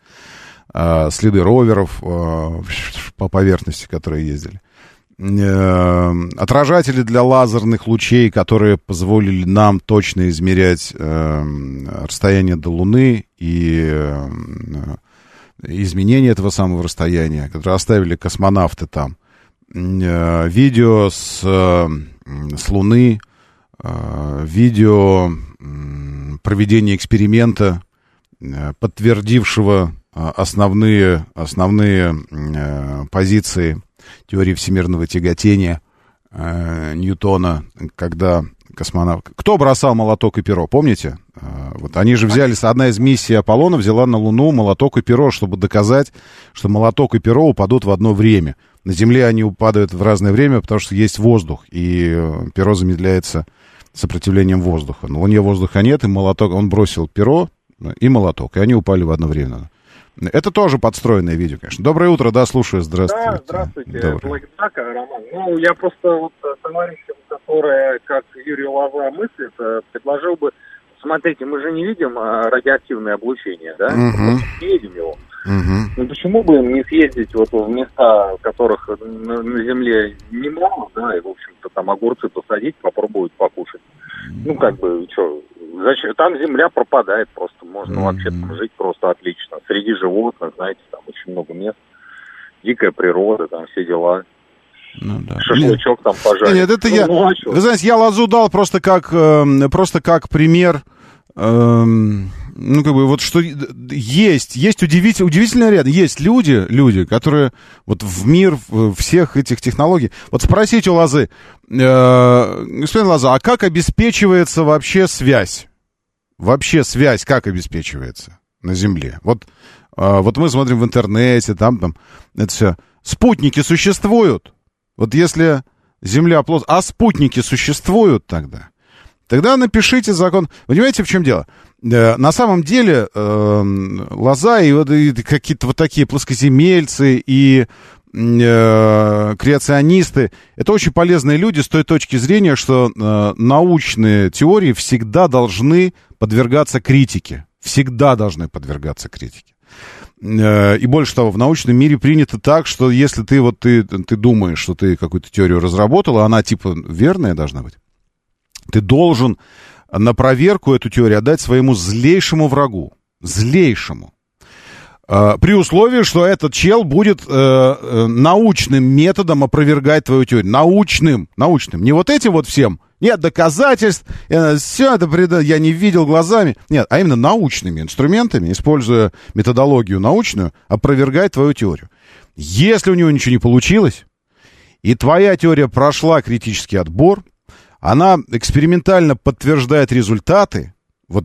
Э, Следы роверов э, по поверхности, которые ездили. Э, Отражатели для лазерных лучей, которые позволили нам точно измерять э, расстояние до Луны и э, изменение этого самого расстояния, которые оставили космонавты там. Видео с, с Луны, видео проведения эксперимента, подтвердившего основные, основные позиции теории всемирного тяготения э, Ньютона, когда космонавт. Кто бросал молоток и перо, помните? А, вот они же взяли, одна из миссий Аполлона взяла на Луну молоток и перо, чтобы доказать, что молоток и перо упадут в одно время. На Земле они упадают в разное время, потому что есть воздух, и э, перо замедляется сопротивлением воздуха. На Луне воздуха нет, и молоток, он бросил перо и молоток, и они упали в одно время. Это тоже подстроенное видео, конечно. Доброе утро, да, слушаю, здравствуйте. Да, здравствуйте, Доброе. Роман. Ну, я просто вот товарищам, которые, как Юрий Лоза мыслит, э, предложил бы, смотрите, мы же не видим а, радиоактивное облучение, да? Угу. Не видим его. Угу. Ну, почему бы не съездить вот в места, которых на, на земле немало, да, и, в общем-то, там огурцы посадить, попробовать покушать. Ну, как бы, что, Зачем? Там земля пропадает просто. Можно mm-hmm. вообще там жить просто отлично. Среди животных, знаете, там очень много мест. Дикая природа, там все дела. Ну, да. Шашлычок нет. там пожарить. Нет, это ну, я... Ну, а Вы знаете, я лазу дал просто как, э, просто как пример... Э, ну, как бы, вот что есть, есть удивительно, удивительно ряд, есть люди, люди, которые вот в мир всех этих технологий, вот спросите у Лозы, э, господин Лоза, а как обеспечивается вообще связь? Вообще связь как обеспечивается на Земле? Вот, э, вот мы смотрим в интернете, там, там, это все. Спутники существуют? Вот если Земля плоская, а спутники существуют тогда? Тогда напишите закон. Понимаете, в чем дело? Э, на самом деле э, лоза и, вот, и какие-то вот такие плоскоземельцы и э, креационисты это очень полезные люди с той точки зрения, что э, научные теории всегда должны подвергаться критике. Всегда должны подвергаться критике. Э, и больше того, в научном мире принято так, что если ты вот ты, ты думаешь, что ты какую-то теорию разработал, она типа верная должна быть, ты должен на проверку эту теорию отдать своему злейшему врагу. Злейшему. А, при условии, что этот чел будет э, э, научным методом опровергать твою теорию. Научным, научным. Не вот этим вот всем. Нет доказательств, э, все это пред... я не видел глазами. Нет, а именно научными инструментами, используя методологию научную, опровергать твою теорию. Если у него ничего не получилось, и твоя теория прошла критический отбор, она экспериментально подтверждает результаты, вот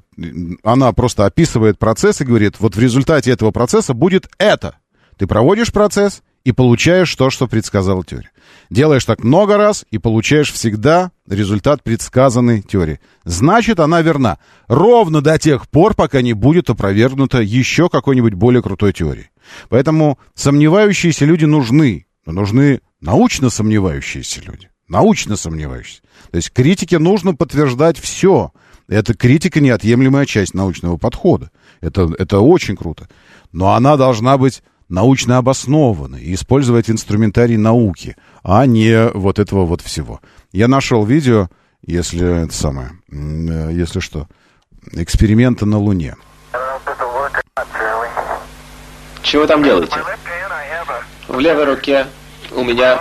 она просто описывает процесс и говорит, вот в результате этого процесса будет это. Ты проводишь процесс и получаешь то, что предсказала теория. Делаешь так много раз и получаешь всегда результат предсказанной теории. Значит, она верна. Ровно до тех пор, пока не будет опровергнута еще какой-нибудь более крутой теорией. Поэтому сомневающиеся люди нужны. Но нужны научно сомневающиеся люди. Научно сомневающиеся. То есть критике нужно подтверждать все. Это критика неотъемлемая часть научного подхода. Это, это очень круто. Но она должна быть научно обоснованной и использовать инструментарий науки, а не вот этого вот всего. Я нашел видео, если это самое, э, если что, эксперимента на Луне. Чего там делаете? В левой руке у меня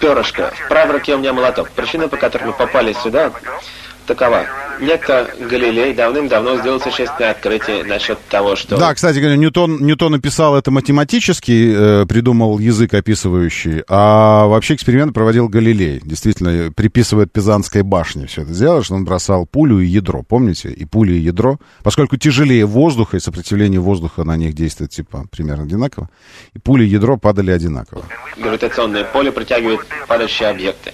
перышко. В правой руке у меня молоток. Причина, по которой мы попали сюда, такова. Некто Галилей давным-давно сделал существенное открытие насчет того, что... Да, кстати говоря, Ньютон, Ньютон написал это математически, э, придумал язык описывающий, а вообще эксперимент проводил Галилей. Действительно, приписывает Пизанской башне все это сделал, что он бросал пулю и ядро, помните? И пуля, и ядро. Поскольку тяжелее воздуха, и сопротивление воздуха на них действует, типа, примерно одинаково, и пули и ядро падали одинаково. Гравитационное поле притягивает падающие объекты.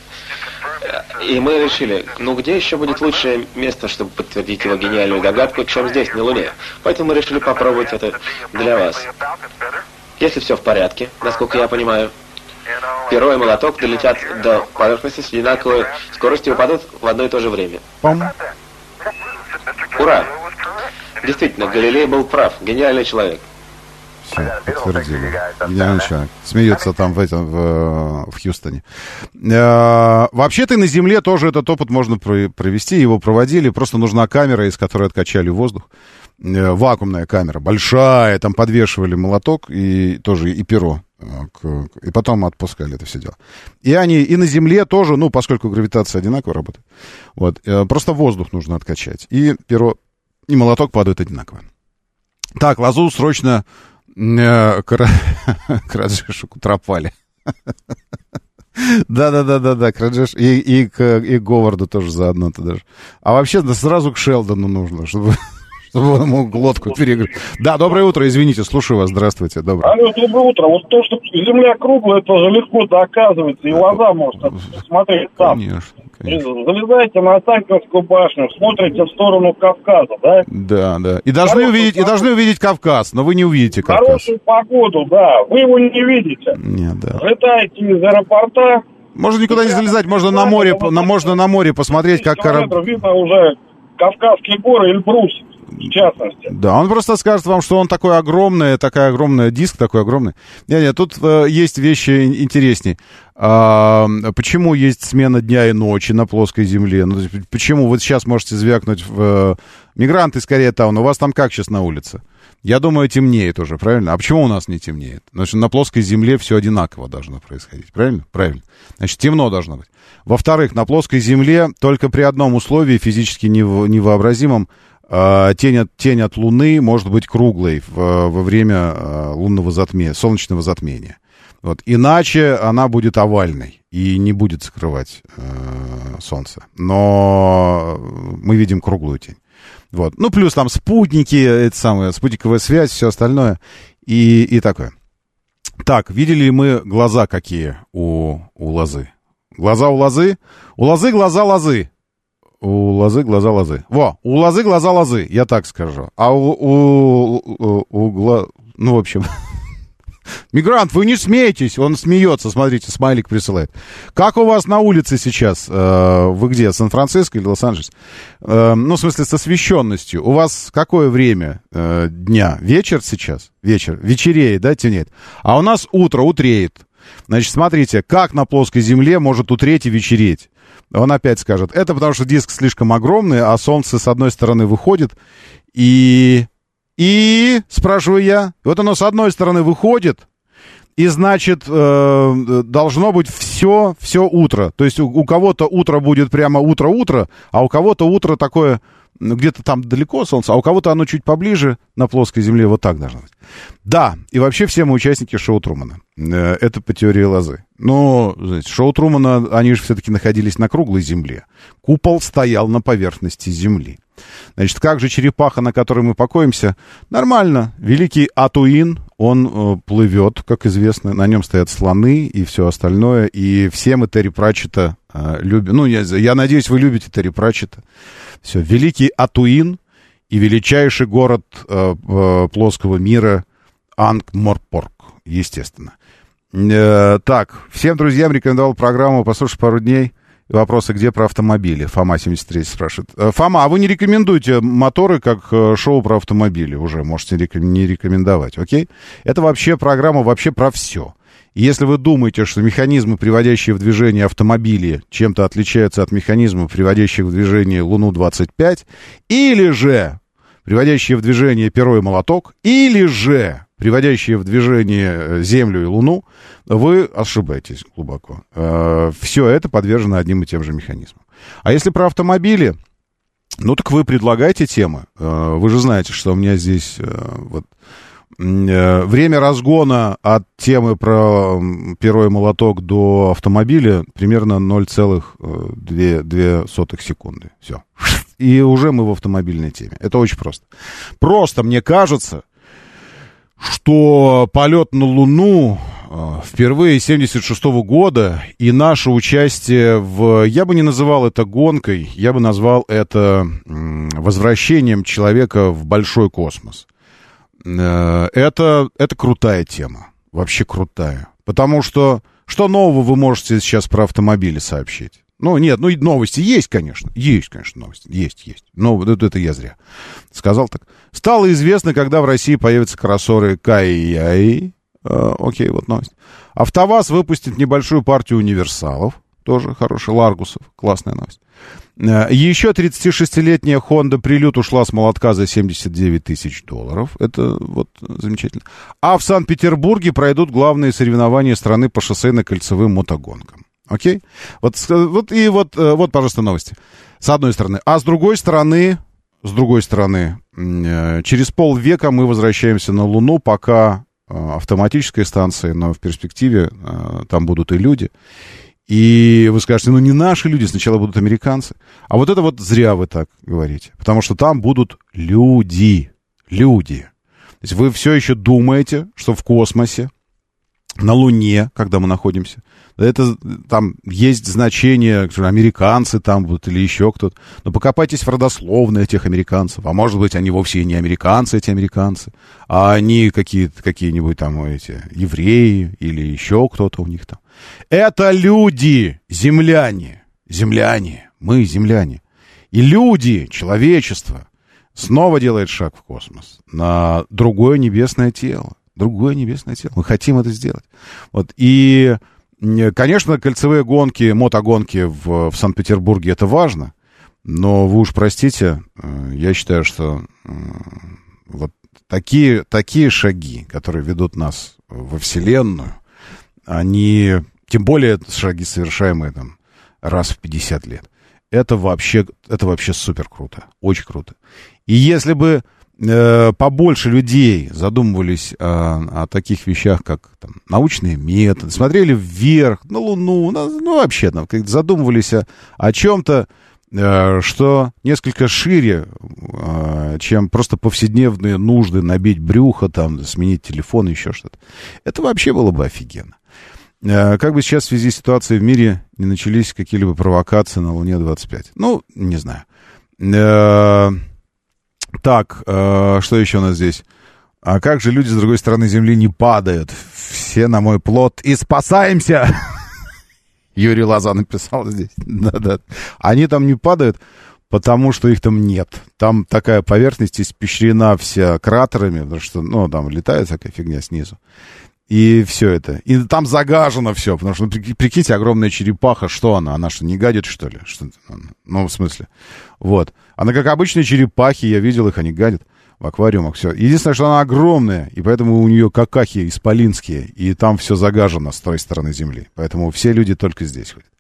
И мы решили, ну где еще будет лучшее место, чтобы подтвердить его гениальную догадку, чем здесь, на Луне. Поэтому мы решили попробовать это для вас. Если все в порядке, насколько я понимаю, перо и молоток долетят до поверхности с одинаковой скоростью и упадут в одно и то же время. Пом. Ура! Действительно, Галилей был прав, гениальный человек. Все, подтвердили. Гениальный человек. Смеются там в, этом, в, в Хьюстоне. Э, вообще-то на Земле тоже этот опыт можно провести. Его проводили. Просто нужна камера, из которой откачали воздух. Э, вакуумная камера, большая. Там подвешивали молоток и тоже и перо. Э, и потом отпускали это все дело. И они и на Земле тоже, ну, поскольку гравитация одинаково работает, вот, просто воздух нужно откачать. И перо, и молоток падают одинаково. Так, лазу срочно Э, к Раджешу Кутрапали. Да-да-да-да-да, Краджеш. И, и, к, и Говарду тоже заодно-то даже. А вообще да сразу к Шелдону нужно, чтобы, ему глотку перегрыз. Да, доброе утро, извините, слушаю вас, здравствуйте. Доброе. Алло, доброе утро. Вот то, что Земля круглая, это же легко доказывается, и глаза может смотреть там. Конечно. Залезаете на Останкинскую башню, смотрите в сторону Кавказа, да? Да, да. И должны, Хорошую увидеть, и должны увидеть Кавказ, но вы не увидите Кавказ. Хорошую погоду, да. Вы его не видите. Нет, да. Летаете из аэропорта. Можно никуда не залезать, можно на море, на, можно на море посмотреть, как корабль... видно уже Кавказские горы, Эльбрус, в частности. Да, он просто скажет вам, что он такой огромный, такая огромная диск такой огромный. Не, не, тут э, есть вещи ин- интересней. А, почему есть смена дня и ночи на плоской земле? Ну, есть, почему вы сейчас можете звякнуть в э, мигранты из Кореятауна? У вас там как сейчас на улице? Я думаю, темнеет уже, правильно? А почему у нас не темнеет? Значит, на плоской земле все одинаково должно происходить, правильно? Правильно. Значит, темно должно быть. Во-вторых, на плоской земле только при одном условии физически нево- невообразимом тень, от, тень от Луны может быть круглой в- во время а, лунного затмения, солнечного затмения. Вот. Иначе она будет овальной и не будет скрывать э, Солнце. Но мы видим круглую тень. Вот. Ну, плюс там спутники, это самое, спутниковая связь, все остальное и, и такое. Так, видели ли мы глаза какие у, у лозы? Глаза у лозы? У лозы глаза лозы. У лозы глаза лозы. Во, у лозы глаза лозы, я так скажу. А у, у, у, у гла... Ну, в общем... Мигрант, вы не смеетесь. Он смеется, смотрите, смайлик присылает. Как у вас на улице сейчас? Э, Вы где, Сан-Франциско или Лос-Анджелес? Э, Ну, в смысле, с освещенностью. У вас какое время э, дня? Вечер сейчас? Вечер. Вечереет, да, темнеет? А у нас утро, утреет. Значит, смотрите, как на плоской земле может утреть и вечереть. Он опять скажет, это потому что диск слишком огромный, а солнце с одной стороны выходит, и... И, спрашиваю я, вот оно с одной стороны выходит, и, значит, э, должно быть все, все утро. То есть у, у кого-то утро будет прямо утро-утро, а у кого-то утро такое, где-то там далеко солнце, а у кого-то оно чуть поближе на плоской земле, вот так должно быть. Да, и вообще все мы участники шоу Трумана. Э, Это по теории лозы. Но, знаете, шоу Трумана, они же все-таки находились на круглой земле. Купол стоял на поверхности земли. Значит, как же черепаха, на которой мы покоимся? Нормально. Великий Атуин, он э, плывет, как известно. На нем стоят слоны и все остальное. И все мы Терри Пратчета э, любим. Ну, я, я надеюсь, вы любите Терри Пратчета. Все. Великий Атуин и величайший город э, э, плоского мира Ангморпорг, естественно. Э, так, всем друзьям рекомендовал программу «Послушать пару дней». Вопросы где про автомобили? Фома 73 спрашивает. Э, Фома, а вы не рекомендуете моторы как э, шоу про автомобили? Уже можете не рекомендовать, окей? Это вообще программа вообще про все. Если вы думаете, что механизмы, приводящие в движение автомобили, чем-то отличаются от механизмов, приводящих в движение Луну-25, или же приводящие в движение перо и молоток, или же приводящие в движение э, Землю и Луну, вы ошибаетесь глубоко. Все это подвержено одним и тем же механизмам. А если про автомобили, ну так вы предлагайте темы. Э, Вы же знаете, что у меня здесь э, вот э, время разгона от темы про и молоток до автомобиля примерно 0,2 секунды. Все. И уже мы в автомобильной теме. Это очень просто. Просто мне кажется, что полет на Луну э, впервые с 76 года и наше участие в... Я бы не называл это гонкой, я бы назвал это возвращением человека в большой космос. Э, Это, это крутая тема. Вообще крутая. Потому что что нового вы можете сейчас про автомобили сообщить? Ну, нет, ну и новости есть, конечно. Есть, конечно, новости. Есть, есть. Но вот это, я зря сказал так. Стало известно, когда в России появятся кроссоры Кайяи. Э, окей, вот новость. АвтоВАЗ выпустит небольшую партию универсалов. Тоже хороший. Ларгусов. Классная новость. Э, Еще 36-летняя Honda Прилют ушла с молотка за 79 тысяч долларов. Это вот замечательно. А в Санкт-Петербурге пройдут главные соревнования страны по шоссейно-кольцевым мотогонкам. Окей? Вот, вот и вот, э, вот, пожалуйста, новости. С одной стороны. А с другой стороны, с другой стороны, э, через полвека мы возвращаемся на Луну, пока э, автоматическая станция, но в перспективе там будут и люди. И вы скажете, ну не наши люди, сначала будут американцы. А вот это вот зря вы так говорите. Потому что там будут люди. Люди. То есть вы все еще думаете, что в космосе, на Луне, когда мы находимся, это там есть значение, американцы там будут или еще кто-то. Но покопайтесь в родословной этих американцев. А может быть, они вовсе и не американцы, эти американцы, а они какие-то, какие-нибудь там эти евреи или еще кто-то у них там. Это люди, земляне, земляне, мы земляне. И люди, человечество, снова делает шаг в космос на другое небесное тело. Другое небесное тело. Мы хотим это сделать. Вот. И, конечно, кольцевые гонки, мотогонки в, в Санкт-Петербурге это важно. Но вы уж простите, э, я считаю, что вот такие, такие шаги, которые ведут нас во Вселенную, они, тем более шаги, совершаемые там раз в 50 лет, это вообще, это вообще супер круто, очень круто. И если бы э, побольше людей задумывались о, о таких вещах, как там, научные методы, смотрели вверх, на Луну, на, ну вообще там, задумывались о, о чем-то, э, что несколько шире, э, чем просто повседневные нужды набить брюхо, там, сменить телефон, еще что-то. Это вообще было бы офигенно. Э, как бы сейчас в связи с ситуацией в мире не начались какие-либо провокации на Луне-25? Ну, не знаю. Так, э, что еще у нас здесь? А как же люди с другой стороны Земли не падают? Все на мой плод и спасаемся! Юрий Лоза написал здесь. Да-да. Они там не падают, потому что их там нет. Там такая поверхность испещрена вся кратерами, потому что, ну, там летает всякая фигня снизу. И все это. И там загажено все, потому что, ну, прикиньте, огромная черепаха, что она? Она что, не гадит, что ли? Что, ну, в смысле. Вот. Она, как обычные черепахи, я видел их, они гадят в аквариумах, все. Единственное, что она огромная, и поэтому у нее какахи исполинские, и там все загажено с той стороны земли. Поэтому все люди только здесь ходят.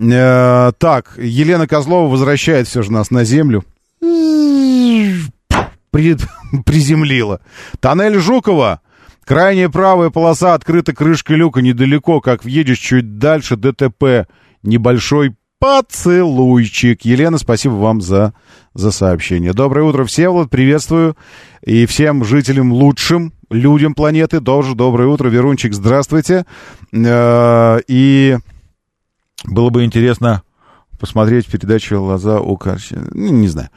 Э, так, Елена Козлова возвращает все же нас на землю. При, приземлила. Тоннель Жукова Крайняя правая полоса открыта крышкой люка недалеко, как въедешь чуть дальше, ДТП. Небольшой поцелуйчик. Елена, спасибо вам за, за сообщение. Доброе утро, Всеволод, приветствую. И всем жителям лучшим, людям планеты тоже доброе утро. Верунчик, здравствуйте. Э, и было бы интересно посмотреть передачу «Лоза у Карчи». Ну, не знаю.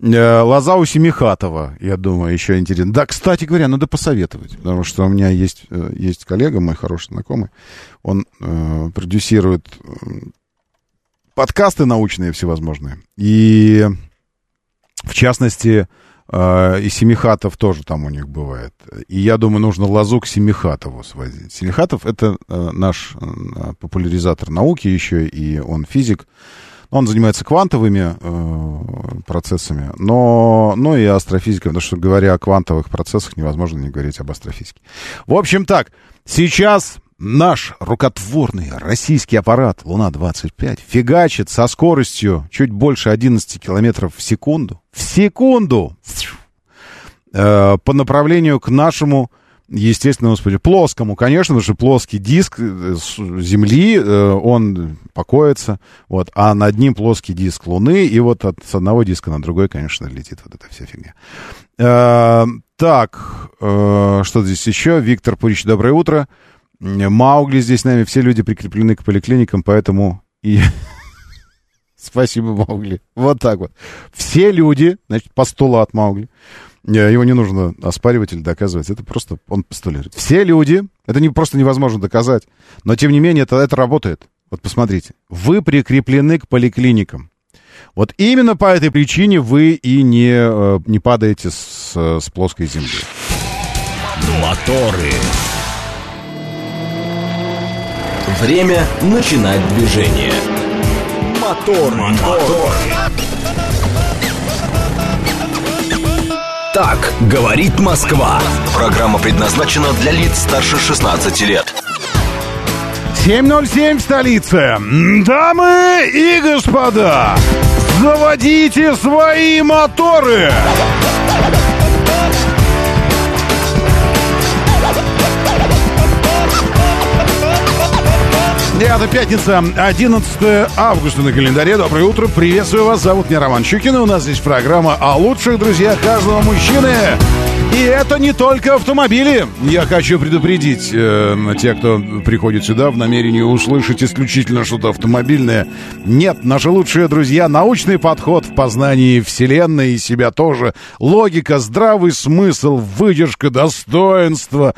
Э, Лоза у Семихатова, я думаю, еще интересно. Да, кстати говоря, надо посоветовать, потому что у меня есть, э, есть коллега, мой хороший знакомый, он э, продюсирует э, подкасты научные всевозможные. И, в частности, и Семихатов тоже там у них бывает. И я думаю, нужно Лозу к Семихатову свозить. Семихатов — это наш популяризатор науки еще, и он физик. Он занимается квантовыми э, процессами, но, но и астрофизикой, потому что, говоря о квантовых процессах, невозможно не говорить об астрофизике. В общем так, сейчас наш рукотворный российский аппарат Луна-25 фигачит со скоростью чуть больше 11 километров в секунду. В секунду! Э, по направлению к нашему естественно, господи, плоскому, конечно, потому что плоский диск э, Земли, э, он покоится, вот, а над ним плоский диск Луны, и вот от, с одного диска на другой, конечно, летит вот эта вся фигня. Э, так, э, что здесь еще? Виктор Пурич, доброе утро. Маугли здесь с нами, все люди прикреплены к поликлиникам, поэтому и... Спасибо, Маугли. Вот так вот. Все люди, значит, постулат Маугли. Его не нужно оспаривать или доказывать. Это просто он постулирует. Все люди, это не, просто невозможно доказать, но тем не менее это, это работает. Вот посмотрите. Вы прикреплены к поликлиникам. Вот именно по этой причине вы и не, э, не падаете с, с плоской земли. Моторы. Время начинать движение. Мотор, мотор. мотор. Так говорит Москва. Программа предназначена для лиц старше 16 лет. 7.07 в столице. Дамы и господа, заводите свои моторы. Ребята, пятница, 11 августа на календаре. Доброе утро, приветствую вас. Зовут меня Роман Щукин, у нас здесь программа о лучших друзьях каждого мужчины. И это не только автомобили. Я хочу предупредить э, тех, кто приходит сюда в намерении услышать исключительно что-то автомобильное. Нет, наши лучшие друзья — научный подход в познании Вселенной и себя тоже. Логика, здравый смысл, выдержка, достоинство,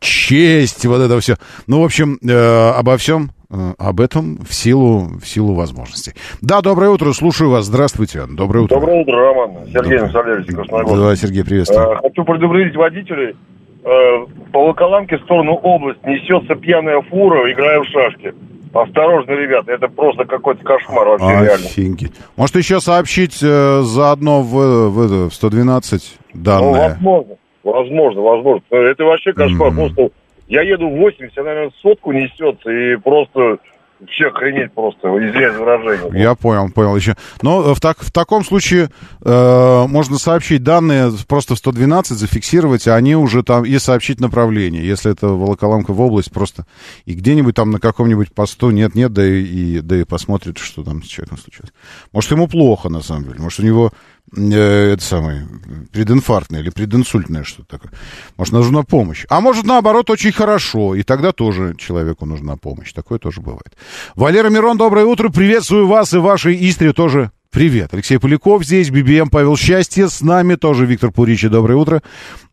честь, вот это все. Ну, в общем, э, обо всем об этом в силу, в силу возможностей. Да, доброе утро, слушаю вас. Здравствуйте. Доброе утро. Доброе утро, Роман. Сергей Валерьевич Красногорск. Да, Сергей, приветствую. Э, хочу предупредить водителей. Э, по Волоколамке в сторону области несется пьяная фура, играя в шашки. Осторожно, ребята, это просто какой-то кошмар вообще реально. Офигеть. Может, еще сообщить э, заодно в, в, в 112 Ну, данные? возможно, возможно, возможно. Это вообще кошмар. Просто я еду в 80, она, наверное, сотку несется, и просто вообще охренеть просто, извиняюсь выражение. Я понял, понял еще. Но в, так, в таком случае э, можно сообщить данные просто в 112, зафиксировать, а они уже там и сообщить направление. Если это Волоколамка в область, просто и где-нибудь там на каком-нибудь посту нет-нет, да и, и, да и посмотрит, что там с человеком случилось. Может, ему плохо, на самом деле. Может, у него э, это самое, прединфарктное или прединсультное что-то такое. Может, нужна помощь. А может, наоборот, очень хорошо. И тогда тоже человеку нужна помощь. Такое тоже бывает. Валера Мирон, доброе утро. Приветствую вас и вашей Истре тоже. Привет. Алексей Поляков здесь, BBM Павел Счастье. С нами тоже Виктор Пуричи. Доброе утро.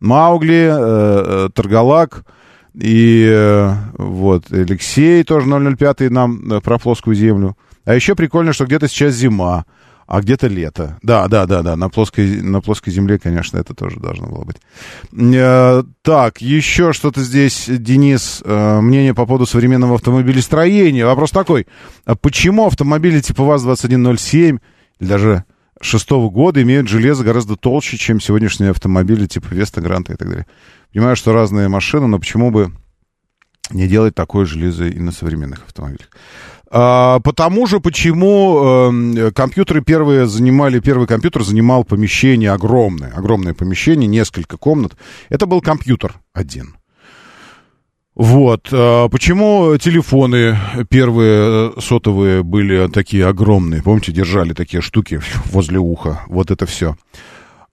Маугли, э, э, Таргалак. И э, вот Алексей тоже 005 нам э, про плоскую землю. А еще прикольно, что где-то сейчас зима, а где-то лето. Да, да, да, да, на плоской, на плоской земле, конечно, это тоже должно было быть. Э, так, еще что-то здесь, Денис, э, мнение по поводу современного автомобилестроения. Вопрос такой, а почему автомобили типа ВАЗ-2107 или даже шестого года имеют железо гораздо толще, чем сегодняшние автомобили типа Веста, Гранта и так далее? Понимаю, что разные машины, но почему бы не делать такое железо и на современных автомобилях? А, потому же, почему э, компьютеры первые занимали, первый компьютер занимал помещение огромное, огромное помещение, несколько комнат. Это был компьютер один. Вот. А, почему телефоны первые э, сотовые были такие огромные? Помните, держали такие штуки возле уха? Вот это все.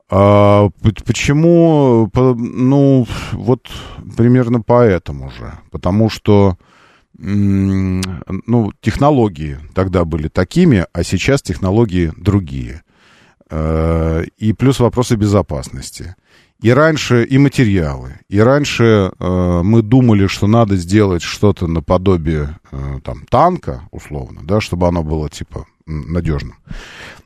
А, почему? Ну, вот примерно поэтому же. Потому что ну, технологии тогда были такими, а сейчас технологии другие. Э, и плюс вопросы безопасности. И раньше и материалы. И раньше э, мы думали, что надо сделать что-то наподобие э, там, танка, условно, да, чтобы оно было типа надежным.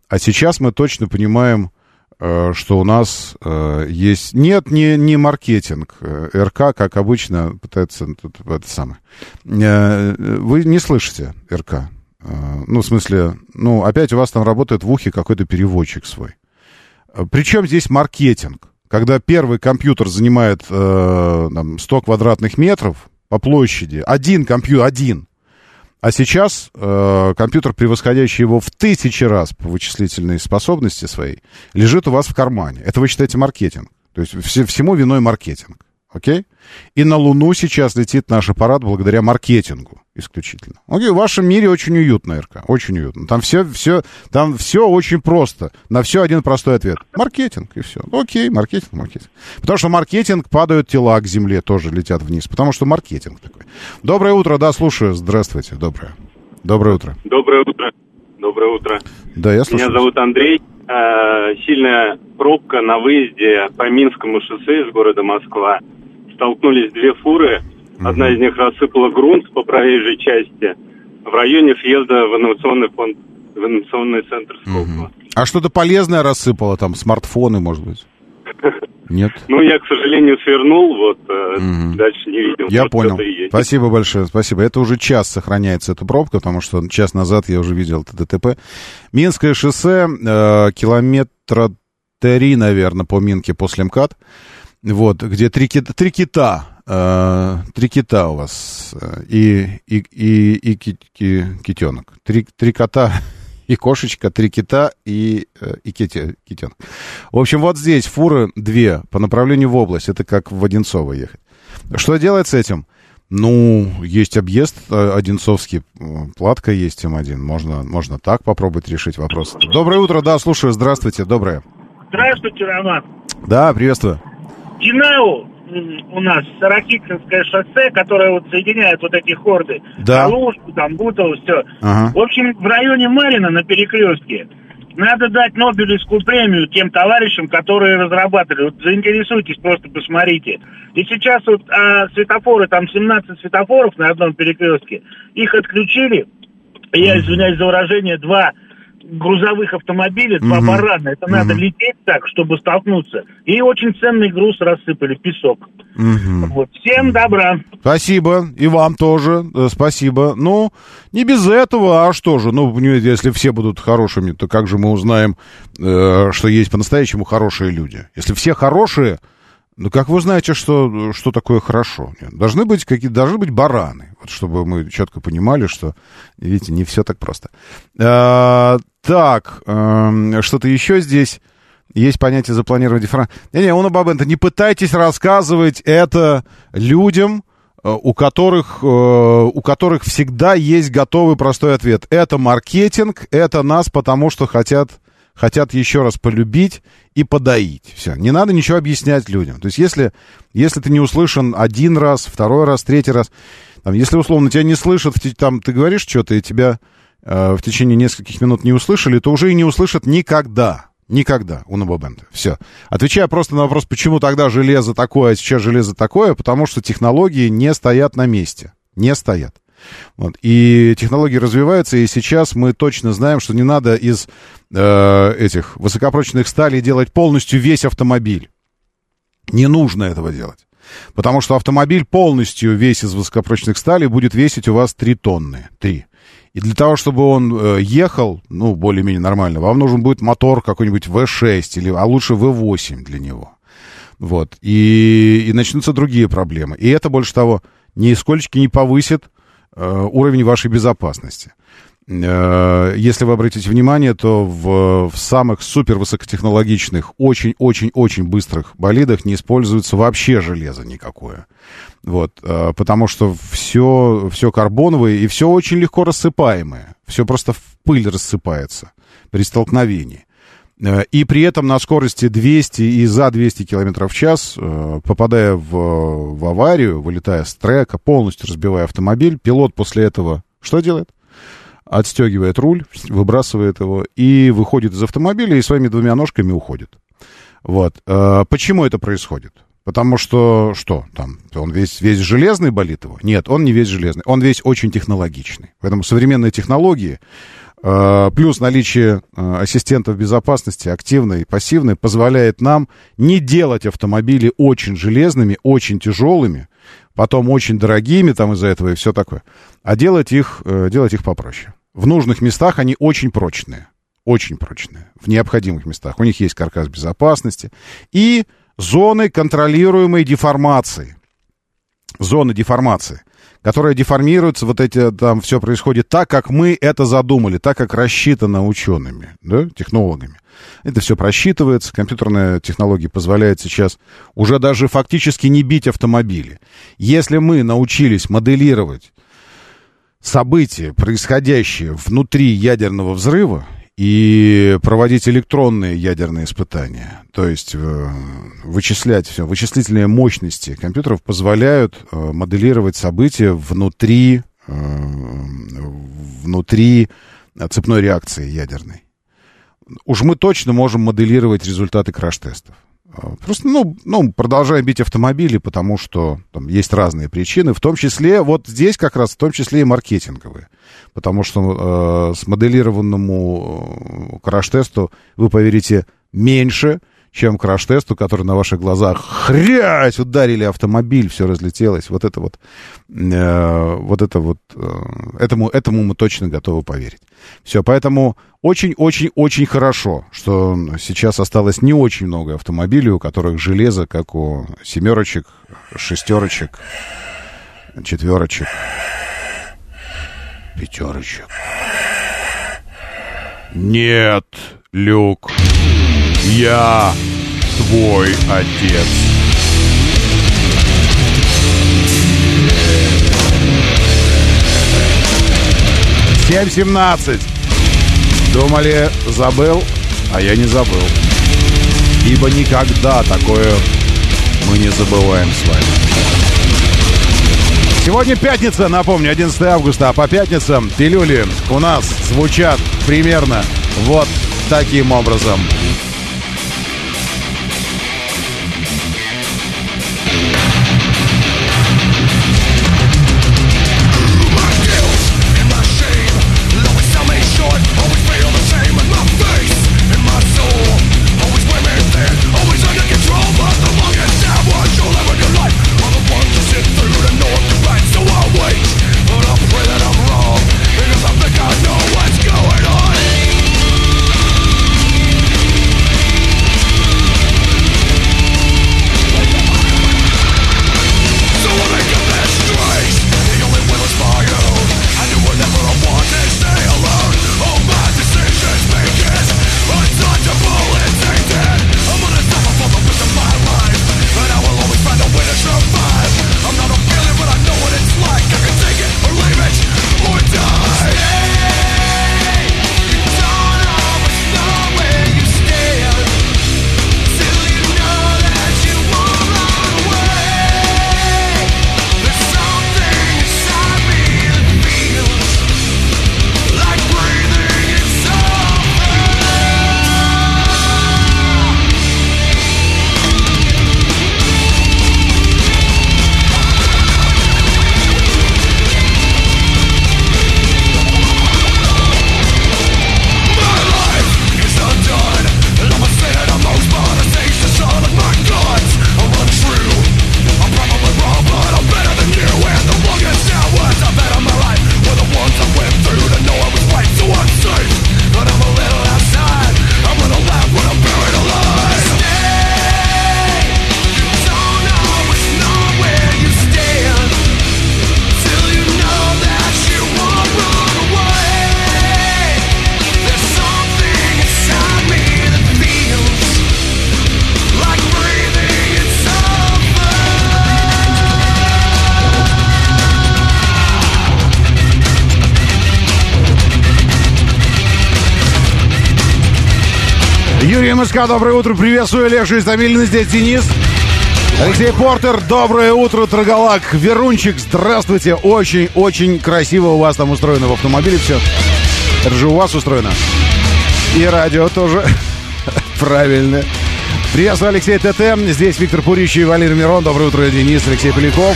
А сейчас мы точно понимаем, что у нас э, есть... Нет, не, не маркетинг. Э, РК, как обычно, пытается... Тут, это самое. Э, вы не слышите РК. Э, ну, в смысле, ну, опять у вас там работает в ухе какой-то переводчик свой. Причем здесь маркетинг? Когда первый компьютер занимает э, там, 100 квадратных метров по площади, один компьютер, один, а сейчас э, компьютер, превосходящий его в тысячи раз по вычислительной способности своей, лежит у вас в кармане. Это вы считаете маркетинг. То есть все, всему виной маркетинг. Окей? И на Луну сейчас летит наш аппарат благодаря маркетингу исключительно. Окей, в вашем мире очень уютно, РК, очень уютно. Там все, все, там все очень просто. На все один простой ответ. Маркетинг, и все. Окей, маркетинг, маркетинг. Потому что маркетинг, падают тела к земле, тоже летят вниз. Потому что маркетинг такой. Доброе утро, да, слушаю. Здравствуйте, доброе. Доброе утро. Доброе утро. Доброе утро. Да, я слушаю. Меня зовут Андрей. Э, Сильная пробка на выезде по Минскому шоссе из города Москва. Столкнулись две фуры. Одна из них рассыпала грунт по проезжей части в районе въезда в инновационный фонд, в инновационный центр Сколково. А что-то полезное рассыпало там, смартфоны, может быть? Нет? Ну, я, к сожалению, свернул, вот, э, дальше не видел. Я Вот понял. Спасибо большое, спасибо. Это уже час сохраняется эта пробка, потому что час назад я уже видел это ДТП. Минское шоссе, э, километра три, наверное, по Минке после МКАД. Вот, где три, кита, три кита, три кита у вас, э, и, и, и, и ки- ки- китенок. Три, три кота и кошечка, три кита и, э, и кити- китенок. В общем, вот здесь фуры две по направлению в область. Это как в Одинцово ехать. Что делать с этим? Ну, есть объезд э, Одинцовский, э, платка есть М1. Можно, можно так попробовать решить вопрос. Доброе утро, да, слушаю, здравствуйте, доброе. Здравствуйте, Роман. Да, приветствую. Динау у нас, Саракикинское шоссе, которое вот соединяет вот эти хорды. Да. Калужку, там, Бутово, все. Ага. В общем, в районе Марина на перекрестке надо дать Нобелевскую премию тем товарищам, которые разрабатывали. Вот заинтересуйтесь, просто посмотрите. И сейчас вот а, светофоры, там 17 светофоров на одном перекрестке, их отключили. Я извиняюсь за выражение, два грузовых автомобиля, два Мгм. барана. Это надо Мгм. лететь так, чтобы столкнуться. И очень ценный груз рассыпали, песок. Мгм. Вот. Всем добра. Спасибо, и вам тоже, э, спасибо. Ну, не без этого, а что же? Ну, если все будут хорошими, то как же мы узнаем, э, что есть по-настоящему хорошие люди? Если все хорошие, ну как вы знаете, что, что такое хорошо? Нет, Должны быть какие должны быть бараны, вот чтобы мы четко понимали, что, видите, не все так просто. Э, так, эм, что-то еще здесь. Есть понятие запланированной дифференции. Не-не, Уна Бабента, не пытайтесь рассказывать это людям, э, у которых, э, у которых всегда есть готовый простой ответ. Это маркетинг, это нас потому, что хотят, хотят еще раз полюбить и подоить. Все, не надо ничего объяснять людям. То есть если, если ты не услышан один раз, второй раз, третий раз, там, если условно тебя не слышат, там, ты говоришь что-то, и тебя э, в течение нескольких минут не услышали, то уже и не услышат никогда. Никогда у Нобабента. Все. Отвечая просто на вопрос, почему тогда железо такое, а сейчас железо такое, потому что технологии не стоят на месте. Не стоят. Вот. И технологии развиваются, и сейчас мы точно знаем, что не надо из э, этих высокопрочных сталей делать полностью весь автомобиль. Не нужно этого делать. Потому что автомобиль полностью весь из высокопрочных сталей будет весить у вас 3 тонны. 3. И для того, чтобы он э, ехал, ну, более-менее нормально, вам нужен будет мотор какой-нибудь V6, или, а лучше V8 для него. Вот. И, и начнутся другие проблемы. И это, больше того, нисколько не повысит э, уровень вашей безопасности. Э, Если вы обратите внимание, то в, в самых супервысокотехнологичных, очень-очень-очень быстрых болидах не используется вообще железо никакое. Вот, э, потому что все, все карбоновое и все очень легко рассыпаемое. Все просто в пыль рассыпается при столкновении. Э, И при этом на скорости 200 и за 200 км в час, попадая в, в аварию, вылетая с трека, полностью разбивая автомобиль, пилот после этого что делает? Отстегивает руль, выбрасывает его и выходит из автомобиля и своими двумя ножками уходит. Вот. Э, Почему это происходит? Потому что, что там, он весь, весь железный болит его? Нет, он не весь железный, он весь очень технологичный. Поэтому современные технологии, э, плюс наличие э, ассистентов безопасности, активной и пассивной, позволяет нам не делать автомобили очень железными, очень тяжелыми, потом очень дорогими там из-за этого и все такое, а делать их, делать их попроще. В нужных местах они очень прочные, очень прочные, в необходимых местах. У них есть каркас безопасности и зоны контролируемой деформации. Зоны деформации, которые деформируются, вот эти, там все происходит так, как мы это задумали, так, как рассчитано учеными, да, технологами. Это все просчитывается, компьютерная технология позволяет сейчас уже даже фактически не бить автомобили. Если мы научились моделировать события, происходящие внутри ядерного взрыва, и проводить электронные ядерные испытания, то есть э, вычислять все, вычислительные мощности компьютеров позволяют э, моделировать события внутри, э, внутри цепной реакции ядерной. Уж мы точно можем моделировать результаты краш-тестов. Просто, ну, ну, продолжаем бить автомобили, потому что там есть разные причины, в том числе, вот здесь как раз, в том числе и маркетинговые. Потому что э, смоделированному э, краш-тесту вы поверите меньше, чем краш-тесту, который на ваших глазах хрясь ударили автомобиль, все разлетелось. Вот это вот, э, вот это вот, э, этому, этому мы точно готовы поверить. Все, поэтому очень-очень-очень хорошо, что сейчас осталось не очень много автомобилей, у которых железо, как у семерочек, шестерочек, четверочек, пятерочек. Нет, Люк, я твой отец. Семь семнадцать. Думали, забыл, а я не забыл. Ибо никогда такое мы не забываем с вами. Сегодня пятница, напомню, 11 августа, а по пятницам пилюли у нас звучат примерно вот таким образом. МСК, доброе утро, приветствую, Леша Истамилин, здесь Денис. Алексей Портер, доброе утро, Трогалак, Верунчик, здравствуйте, очень-очень красиво у вас там устроено в автомобиле все. Это же у вас устроено. И радио тоже. Правильно. Приветствую, Алексей ТТ. Здесь Виктор Пурищий и Валерий Мирон. Доброе утро, Денис, Алексей Поляков.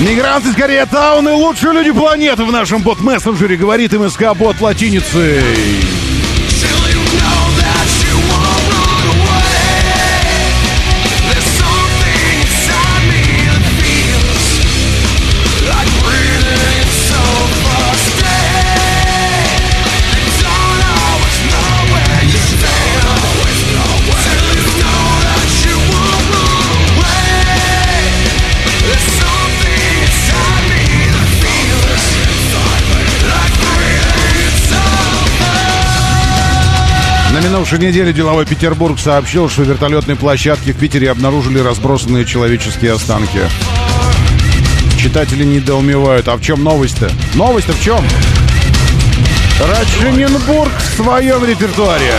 Мигранты скорее тауны, лучшие люди планеты в нашем бот-мессенджере, говорит МСК бот латиницей. Минувшей неделе деловой Петербург сообщил, что в вертолетной площадке в Питере обнаружили разбросанные человеческие останки. Читатели недоумевают, а в чем новость-то? Новость-то в чем? Рачененбург в своем репертуаре.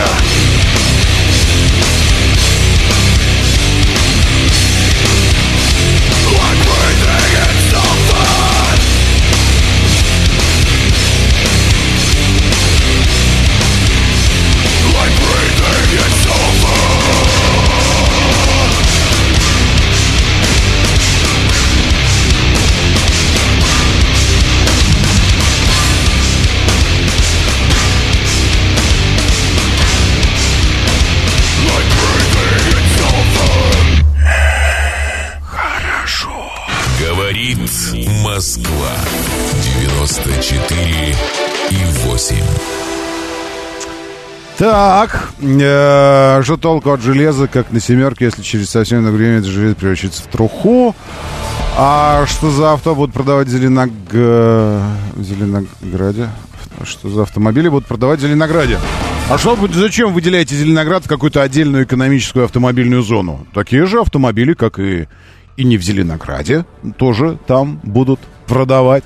Москва 94 и 8. Так, э, что толку от железа, как на семерке, если через совсем на время это железо превращается в труху? А что за авто будут продавать в, Зеленог... Зеленограде? Что за автомобили будут продавать в Зеленограде? А что, зачем выделяете Зеленоград в какую-то отдельную экономическую автомобильную зону? Такие же автомобили, как и, и не в Зеленограде, тоже там будут продавать.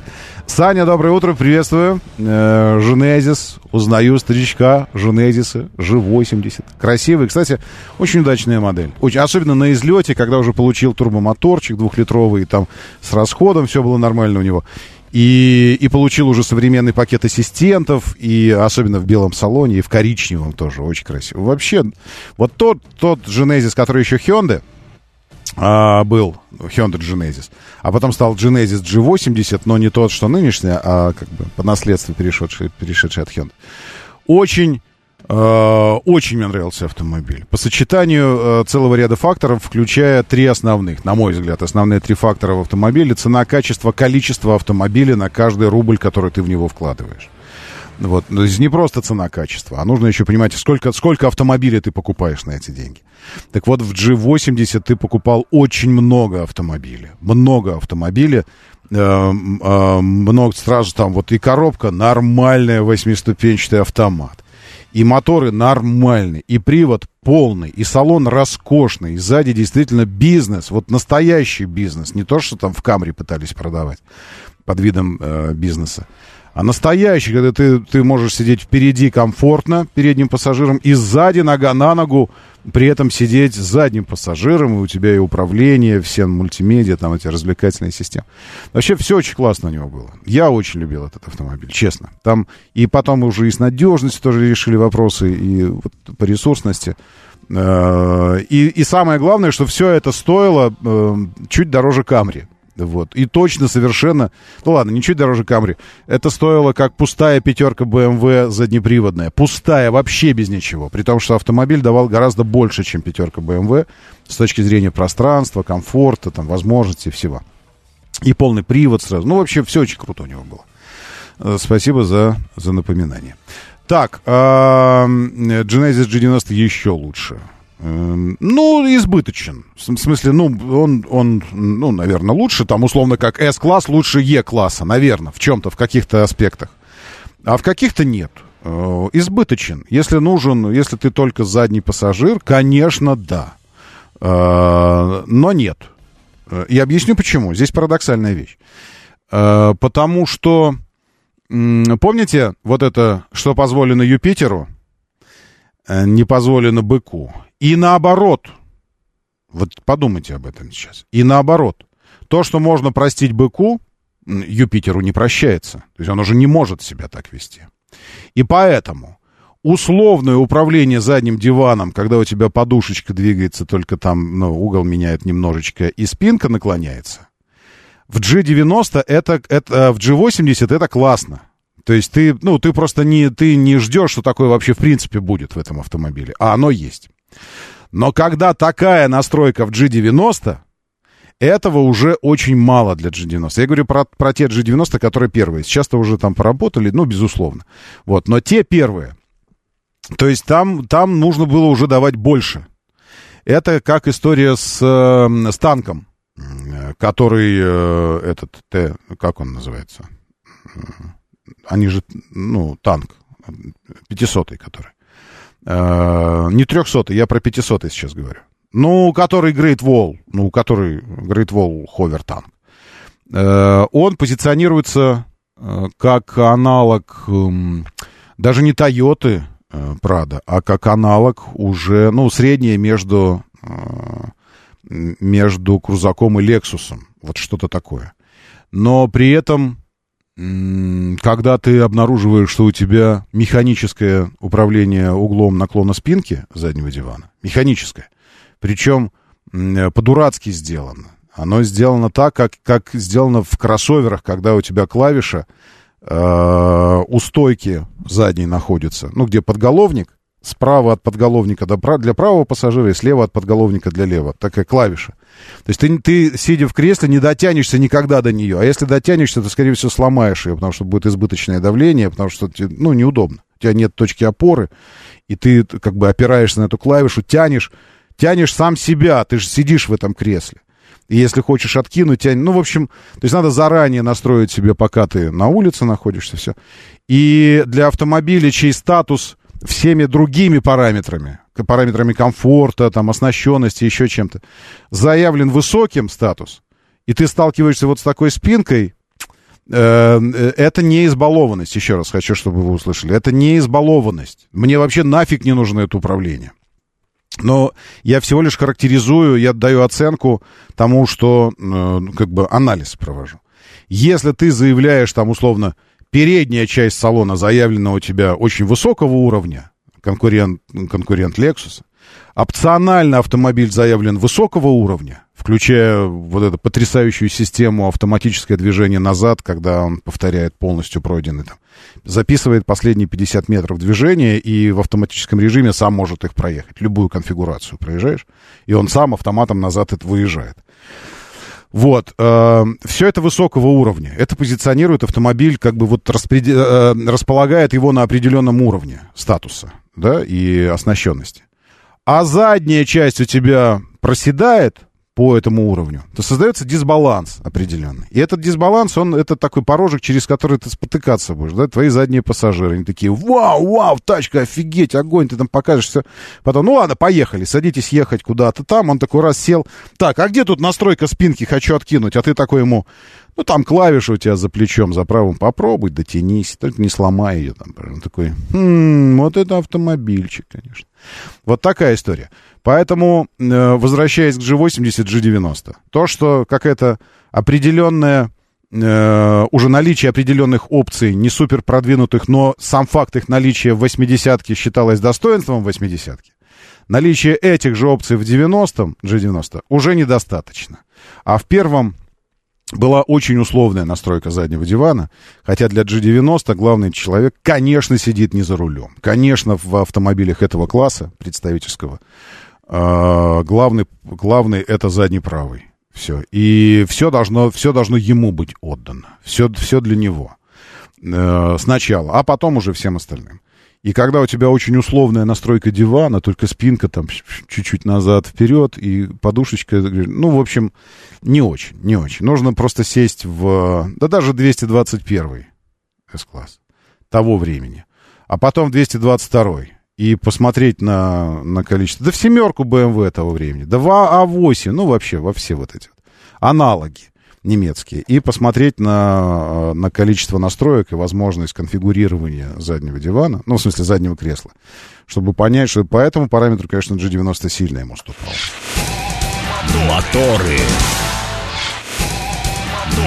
Саня, доброе утро, приветствую. Э, Женезис, узнаю старичка Женезиса, G80. Красивый, кстати, очень удачная модель. Очень, особенно на излете, когда уже получил турбомоторчик двухлитровый, там с расходом все было нормально у него. И, и получил уже современный пакет ассистентов, и особенно в белом салоне, и в коричневом тоже очень красиво. Вообще, вот тот, тот Genesis, который еще Hyundai, а, был Hyundai Genesis, а потом стал Genesis G80, но не тот, что нынешний, а как бы по наследству перешедший, перешедший от Hyundai. Очень Э, очень мне нравился автомобиль. По сочетанию э, целого ряда факторов, включая три основных, на мой взгляд, основные три фактора в автомобиле. Цена, качество, количество автомобиля на каждый рубль, который ты в него вкладываешь. Вот. То есть не просто цена, качество, а нужно еще понимать, сколько, сколько автомобилей ты покупаешь на эти деньги. Так вот, в G80 ты покупал очень много автомобилей. Много автомобилей. Э, э, много сразу там вот и коробка, нормальная восьмиступенчатый автомат и моторы нормальные, и привод полный, и салон роскошный, и сзади действительно бизнес, вот настоящий бизнес, не то, что там в Камри пытались продавать под видом э, бизнеса, а настоящий, когда ты, ты можешь сидеть впереди комфортно передним пассажиром и сзади нога на ногу при этом сидеть с задним пассажиром, и у тебя и управление, все мультимедиа, там эти развлекательные системы. Вообще все очень классно у него было. Я очень любил этот автомобиль, честно. Там и потом уже и с надежностью тоже решили вопросы, и вот по ресурсности. Э, и, и самое главное, что все это стоило э, чуть дороже Камри. Вот. И точно совершенно... Ну ладно, ничуть дороже Камри. Это стоило как пустая пятерка BMW заднеприводная. Пустая, вообще без ничего. При том, что автомобиль давал гораздо больше, чем пятерка BMW с точки зрения пространства, комфорта, там, возможностей всего. И полный привод сразу. Ну, вообще, все очень круто у него было. Э, спасибо за, за напоминание. Так, Genesis G90 еще лучше. Эм, ну, избыточен. В смысле, ну, он, он, ну, наверное, лучше, там, условно, как S-класс лучше E-класса, наверное, в чем-то, в каких-то аспектах. А в каких-то нет. Э, избыточен. Если нужен, если ты только задний пассажир, конечно, да. Э, но нет. И объясню почему. Здесь парадоксальная вещь. Э, потому что, помните, вот это, что позволено Юпитеру, не позволено быку. И наоборот. Вот подумайте об этом сейчас. И наоборот. То, что можно простить быку, Юпитеру не прощается. То есть он уже не может себя так вести. И поэтому условное управление задним диваном, когда у тебя подушечка двигается, только там ну, угол меняет немножечко, и спинка наклоняется, в G90 это, это в G80 это классно. То есть ты, ну, ты просто не, ты не ждешь, что такое вообще в принципе будет в этом автомобиле, а оно есть. Но когда такая настройка в G90, этого уже очень мало для G90. Я говорю про, про те G90, которые первые. Сейчас-то уже там поработали, ну, безусловно. Вот, но те первые. То есть там, там нужно было уже давать больше. Это как история с, э, с танком, который э, этот, Т, как он называется? Они же, ну, танк, 500 который. Э, не 300 я про 500 сейчас говорю. Ну, который Great Wall, ну, который Great Wall Hover Tank. Э, он позиционируется э, как аналог э, даже не э, Prado, а как аналог уже, ну, среднее между, между Крузаком и Лексусом. Вот что-то такое. Но при этом когда ты обнаруживаешь, что у тебя механическое управление углом наклона спинки заднего дивана, механическое, причем по-дурацки сделано. Оно сделано так, как, как сделано в кроссоверах, когда у тебя клавиша э, у стойки задней находится, ну, где подголовник, справа от подголовника для правого пассажира и слева от подголовника для левого. Такая клавиша. То есть ты, ты, сидя в кресле, не дотянешься никогда до нее. А если дотянешься, то, скорее всего, сломаешь ее, потому что будет избыточное давление, потому что, ну, неудобно. У тебя нет точки опоры, и ты как бы опираешься на эту клавишу, тянешь, тянешь сам себя, ты же сидишь в этом кресле. И если хочешь откинуть, тянь. Ну, в общем, то есть надо заранее настроить себе, пока ты на улице находишься, все. И для автомобиля, чей статус всеми другими параметрами, параметрами комфорта, там, оснащенности, еще чем-то, заявлен высоким статус, и ты сталкиваешься вот с такой спинкой, Э, это не избалованность, еще раз хочу, чтобы вы услышали. Это не избалованность. Мне вообще нафиг не нужно это управление. Но я всего лишь характеризую, я даю оценку тому, что э, как бы анализ провожу. Если ты заявляешь там условно передняя часть салона заявлена у тебя очень высокого уровня, конкурент, конкурент Lexus, опционально автомобиль заявлен высокого уровня, включая вот эту потрясающую систему автоматическое движение назад, когда он повторяет полностью пройденный там. Записывает последние 50 метров движения и в автоматическом режиме сам может их проехать. Любую конфигурацию проезжаешь, и он сам автоматом назад это выезжает. Вот, э, все это высокого уровня. Это позиционирует автомобиль, как бы вот распред... э, располагает его на определенном уровне статуса, да, и оснащенности. А задняя часть у тебя проседает, по этому уровню, то создается дисбаланс определенный. И этот дисбаланс, он, это такой порожек, через который ты спотыкаться будешь, да, твои задние пассажиры, они такие, вау, вау, тачка, офигеть, огонь, ты там покажешь все. Потом, ну ладно, поехали, садитесь ехать куда-то там, он такой раз сел, так, а где тут настройка спинки, хочу откинуть, а ты такой ему, ну, там клавиша у тебя за плечом, за правым, попробуй, дотянись, только не сломай ее там. Он такой, хм, вот это автомобильчик, конечно. Вот такая история. Поэтому, э, возвращаясь к G80, G90, то, что какая-то определенная, э, уже наличие определенных опций, не супер продвинутых, но сам факт их наличия в 80 считалось достоинством 80 наличие этих же опций в 90-м, G90, уже недостаточно. А в первом была очень условная настройка заднего дивана, хотя для G90 главный человек, конечно, сидит не за рулем. Конечно, в автомобилях этого класса, представительского, э, главный, главный это задний правый. Все. И все должно, все должно ему быть отдано. Все, все для него. Э, сначала, а потом уже всем остальным. И когда у тебя очень условная настройка дивана, только спинка там чуть-чуть назад, вперед, и подушечка, ну, в общем, не очень, не очень. Нужно просто сесть в, да даже 221 S-класс того времени, а потом 222 и посмотреть на, на количество, да в семерку BMW того времени, да в А8, ну, вообще, во все вот эти аналоги немецкие, и посмотреть на, э, на количество настроек и возможность конфигурирования заднего дивана, ну, в смысле, заднего кресла, чтобы понять, что по этому параметру, конечно, G90 сильно ему уступал. Моторы.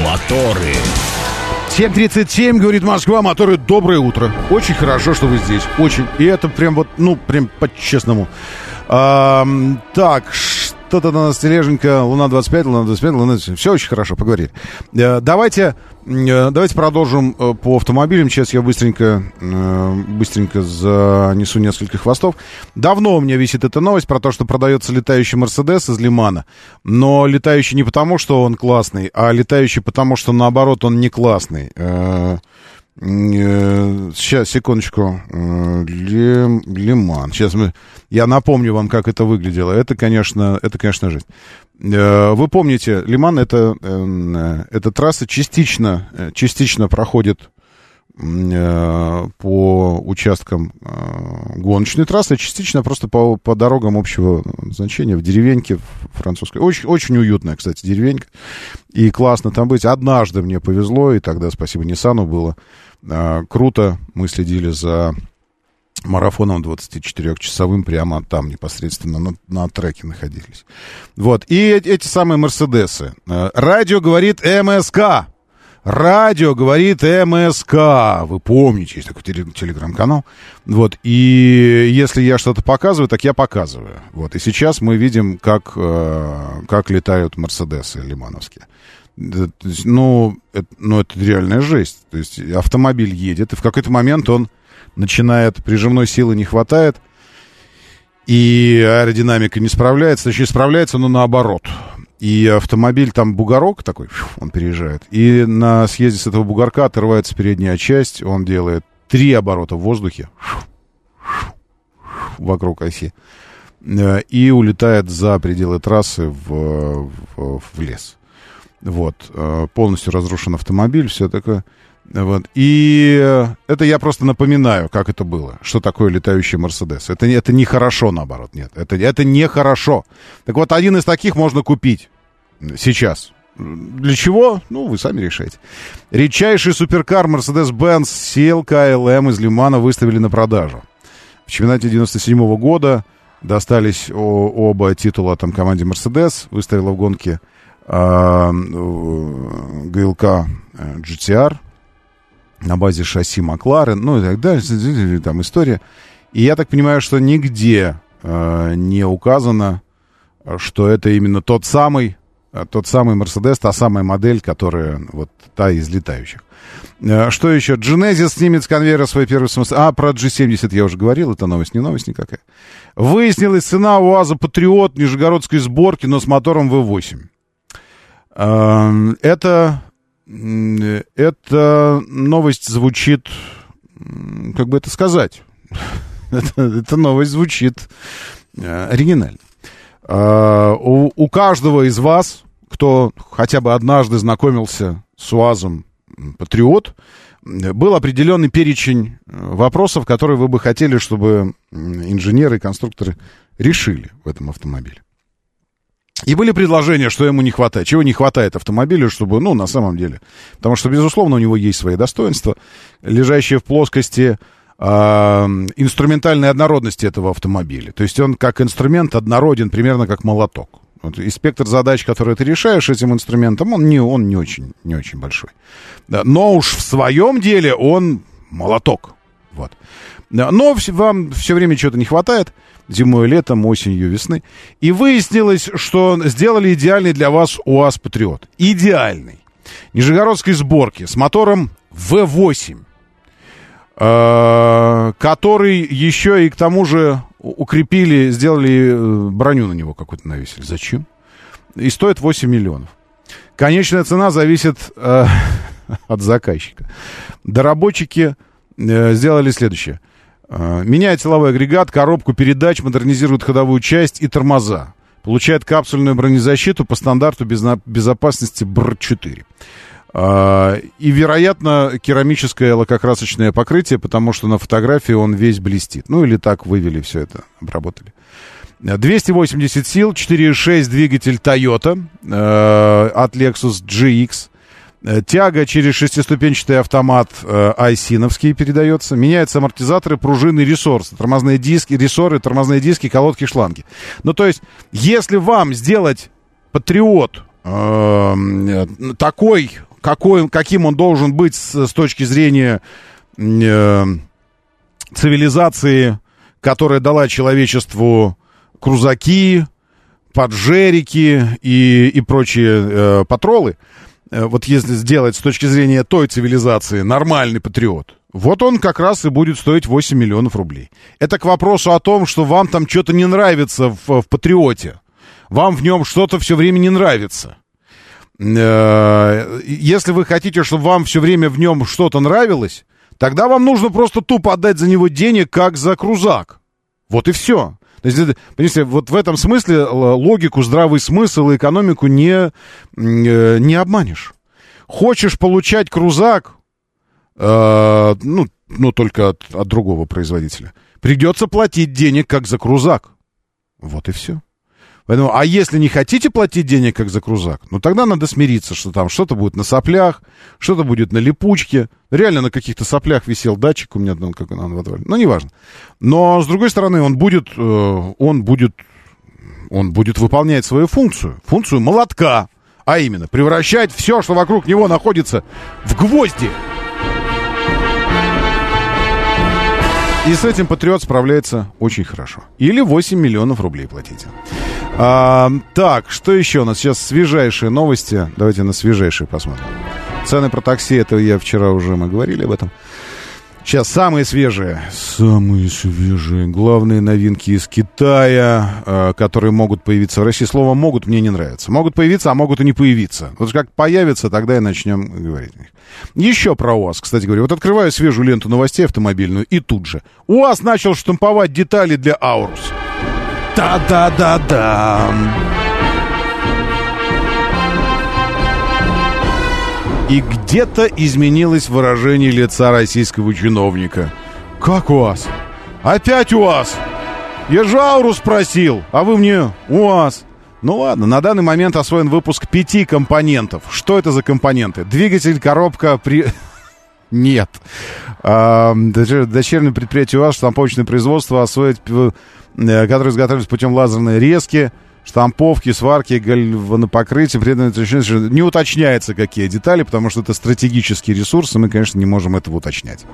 Моторы. 7.37, говорит Москва, моторы, доброе утро. Очень хорошо, что вы здесь. Очень. И это прям вот, ну, прям по-честному. А, так, на нас тележенька, Луна 25, Луна 25, Луна 25. Все очень хорошо, поговорили. Э, давайте, э, давайте продолжим э, по автомобилям. Сейчас я быстренько, быстренько занесу несколько хвостов. Давно у меня висит эта новость про то, что продается летающий Мерседес из Лимана. Но летающий не потому, что он классный, а летающий потому, что наоборот он не классный. Сейчас, секундочку. Лим, Лиман. Сейчас мы... Я напомню вам, как это выглядело. Это, конечно, это, конечно, жизнь. Э, вы помните, Лиман это, э, эта трасса частично, э, частично проходит по участкам гоночной трассы, а частично просто по, по дорогам общего значения в деревеньке французской. Очень, очень уютная, кстати, деревенька. И классно там быть. Однажды мне повезло, и тогда спасибо Ниссану было круто. Мы следили за марафоном 24-часовым прямо там непосредственно на, на треке находились. Вот. И эти самые Мерседесы. Э, радио говорит МСК. Радио говорит МСК. Вы помните, есть такой телеграм-канал. Вот. И если я что-то показываю, так я показываю. Вот. И сейчас мы видим, как, э, как летают Мерседесы лимановские. Ну это, ну, это реальная жесть. То есть автомобиль едет, и в какой-то момент он начинает, прижимной силы не хватает, и аэродинамика не справляется, точнее, справляется, но наоборот. И автомобиль, там бугорок такой, он переезжает, и на съезде с этого бугорка отрывается передняя часть, он делает три оборота в воздухе вокруг оси э, и улетает за пределы трассы в, в, в лес. Вот, э, полностью разрушен автомобиль, все такое. Вот. И это я просто напоминаю, как это было. Что такое летающий Мерседес. Это, это нехорошо, наоборот, нет. Это, это нехорошо. Так вот, один из таких можно купить сейчас. Для чего? Ну, вы сами решаете. Редчайший суперкар Mercedes-Benz CLK LM из Лимана выставили на продажу. В чемпионате 97 -го года достались оба титула там команде Mercedes. Выставила в гонке э, ГЛК GTR на базе шасси Макларен, ну и так далее, там история. И я так понимаю, что нигде э, не указано, что это именно тот самый Э, тот самый Мерседес, та самая модель, которая вот та из летающих. Э, что еще? Genesis снимет с конвейера свой первый самосвал. А, про G70 я уже говорил, это новость, не новость никакая. Выяснилась цена УАЗа Патриот нижегородской сборки, но с мотором V8. Эм, это, это новость звучит, как бы это сказать, это новость звучит э, оригинально. У, у каждого из вас кто хотя бы однажды знакомился с УАЗом «Патриот», был определенный перечень э, вопросов, которые вы бы хотели, чтобы инженеры и конструкторы решили в этом автомобиле. И были предложения, что ему не хватает. Чего не хватает автомобилю, чтобы, ну, на самом деле. Потому что, безусловно, у него есть свои достоинства, лежащие в плоскости э, инструментальной однородности этого автомобиля. То есть он как инструмент однороден, примерно как молоток. Вот, и спектр задач, которые ты решаешь этим инструментом, он не, он не очень, не очень большой. Но уж в своем деле он молоток. Вот. Но вам все время чего-то не хватает. Зимой, летом, осенью, весны. И выяснилось, что сделали идеальный для вас УАЗ Патриот. Идеальный. Нижегородской сборки с мотором V8 э, который еще и к тому же укрепили, сделали э, броню на него какую-то навесили. Зачем? И стоит 8 миллионов. Конечная цена зависит э, от заказчика. Доработчики сделали следующее. Э, меняют силовой агрегат, коробку передач, модернизируют ходовую часть и тормоза. Получает капсульную бронезащиту по стандарту безопасности БР-4. А, и, вероятно, керамическое лакокрасочное покрытие, потому что на фотографии он весь блестит. Ну, или так вывели все это, обработали. 280 сил, 4.6 двигатель Toyota э, от Lexus GX. Э, тяга через шестиступенчатый автомат э, айсиновский передается. Меняются амортизаторы, пружины, рессорсы, тормозные диски, рессоры, тормозные диски, колодки, шланги. Ну, то есть, если вам сделать Патриот э, такой какой, каким он должен быть с, с точки зрения э, цивилизации, которая дала человечеству крузаки, поджерики и, и прочие э, патролы, вот если сделать с точки зрения той цивилизации нормальный патриот, вот он как раз и будет стоить 8 миллионов рублей. Это к вопросу о том, что вам там что-то не нравится в, в патриоте. Вам в нем что-то все время не нравится. Э, если вы хотите, чтобы вам все время в нем что-то нравилось, тогда вам нужно просто тупо отдать за него денег, как за крузак. Вот и все. То есть, понимаете, вот в этом смысле логику, здравый смысл и экономику не, э, не обманешь. Хочешь получать крузак, э, ну, ну, только от, от другого производителя, придется платить денег, как за крузак. Вот и все. Поэтому, а если не хотите платить денег, как за крузак, ну тогда надо смириться, что там что-то будет на соплях, что-то будет на липучке. Реально на каких-то соплях висел датчик у меня, ну, как он в Ну, неважно. Но, с другой стороны, он будет, э, он будет, он будет выполнять свою функцию. Функцию молотка. А именно, превращать все, что вокруг него находится, в гвозди. И с этим Патриот справляется очень хорошо. Или 8 миллионов рублей платите. А, так, что еще у нас сейчас свежайшие новости? Давайте на свежайшие посмотрим. Цены про такси, это я вчера уже, мы говорили об этом. Сейчас самые свежие, самые свежие, главные новинки из Китая, э, которые могут появиться в России. Слово «могут» мне не нравится. Могут появиться, а могут и не появиться. Вот как появятся, тогда и начнем говорить о них. Еще про УАЗ, кстати говоря. Вот открываю свежую ленту новостей автомобильную, и тут же. УАЗ начал штамповать детали для Аурус. Да-да-да-да. И где-то изменилось выражение лица российского чиновника. «Как у вас? Опять у вас? Я же Ауру спросил, а вы мне УАЗ. Ну ладно, на данный момент освоен выпуск пяти компонентов. Что это за компоненты? Двигатель, коробка, при... Нет. А, дочернее предприятие УАЗ, штамповочное производство освоить, э, которое изготавливается путем лазерной резки, штамповки, сварки, гальванопокрытия, не уточняется, какие детали, потому что это стратегический ресурс, и мы, конечно, не можем этого уточнять.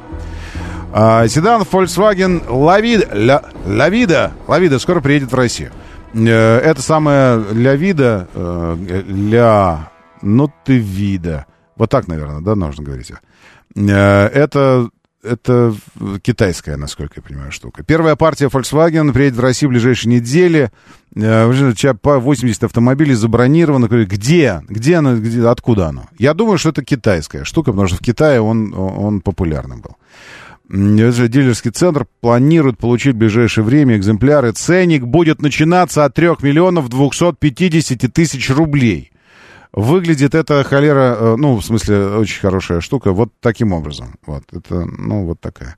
А, седан Volkswagen Lavida, Lavida, Lavida скоро приедет в Россию. Э, это самое Ля Вида, э, ну ты вида. Вот так, наверное, да, нужно говорить. Э, это это китайская, насколько я понимаю, штука. Первая партия Volkswagen приедет в Россию в ближайшие недели. 80 автомобилей забронировано. Где? Где она? Где, откуда оно? Я думаю, что это китайская штука, потому что в Китае он, он популярным был. Дилерский центр планирует получить в ближайшее время экземпляры. Ценник будет начинаться от 3 миллионов 250 тысяч рублей. Выглядит эта холера, э, ну, в смысле, очень хорошая штука, вот таким образом. Вот, это, ну, вот такая.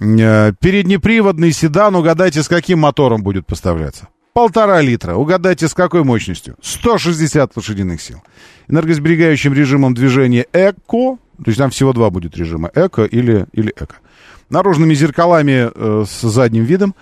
Э, переднеприводный седан, угадайте, с каким мотором будет поставляться? Полтора литра. Угадайте, с какой мощностью? 160 лошадиных сил. Энергосберегающим режимом движения ЭКО, то есть там всего два будет режима, ЭКО или, или ЭКО. Наружными зеркалами э, с задним видом,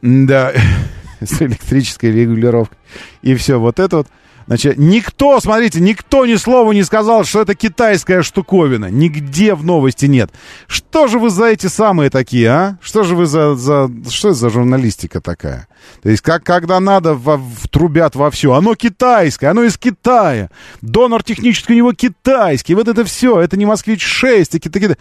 да, с электрической регулировкой. И все вот это вот. Значит, никто, смотрите, никто ни слова не сказал, что это китайская штуковина. Нигде в новости нет. Что же вы за эти самые такие, а? Что же вы за... за что это за журналистика такая? То есть, как, когда надо, во, трубят во все. Оно китайское, оно из Китая. Донор технический у него китайский. Вот это все. Это не Москвич-6, а Китай.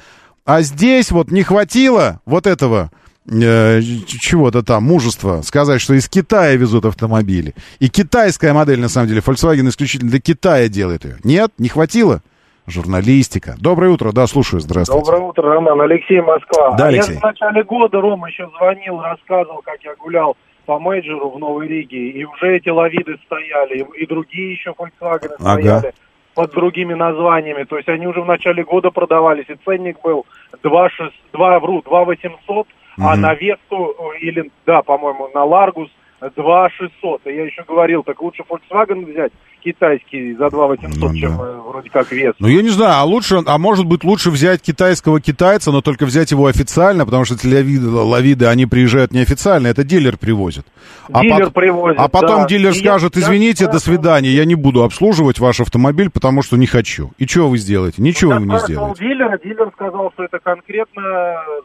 А здесь вот не хватило вот этого э, чего-то там, мужества, сказать, что из Китая везут автомобили. И китайская модель, на самом деле, Volkswagen исключительно для Китая делает ее. Нет, не хватило? Журналистика. Доброе утро, да, слушаю, здравствуйте. Доброе утро, Роман. Алексей, Москва. Да, Алексей. А я в начале года, Рома, еще звонил, рассказывал, как я гулял по мейджору в Новой Риге, и уже эти лавиды стояли, и другие еще Volkswagen стояли. Ага под другими названиями. То есть они уже в начале года продавались, и ценник был 2, 6, 2 вру, 2 800, mm-hmm. а на Весту, э, или, да, по-моему, на Ларгус 2 600. И я еще говорил, так лучше Volkswagen взять китайский за 2 800, ну, чем да. Э, вроде как вес. Ну, я не знаю, а лучше, а может быть лучше взять китайского китайца, но только взять его официально, потому что эти лавиды, лавиды они приезжают неофициально, это дилер привозит. А дилер привозит, А потом да. дилер и скажет, извините, я, до свидания, я не буду обслуживать ваш автомобиль, потому что не хочу. И что вы сделаете? Ничего я вы не сделаете. дилера, дилер сказал, что это конкретно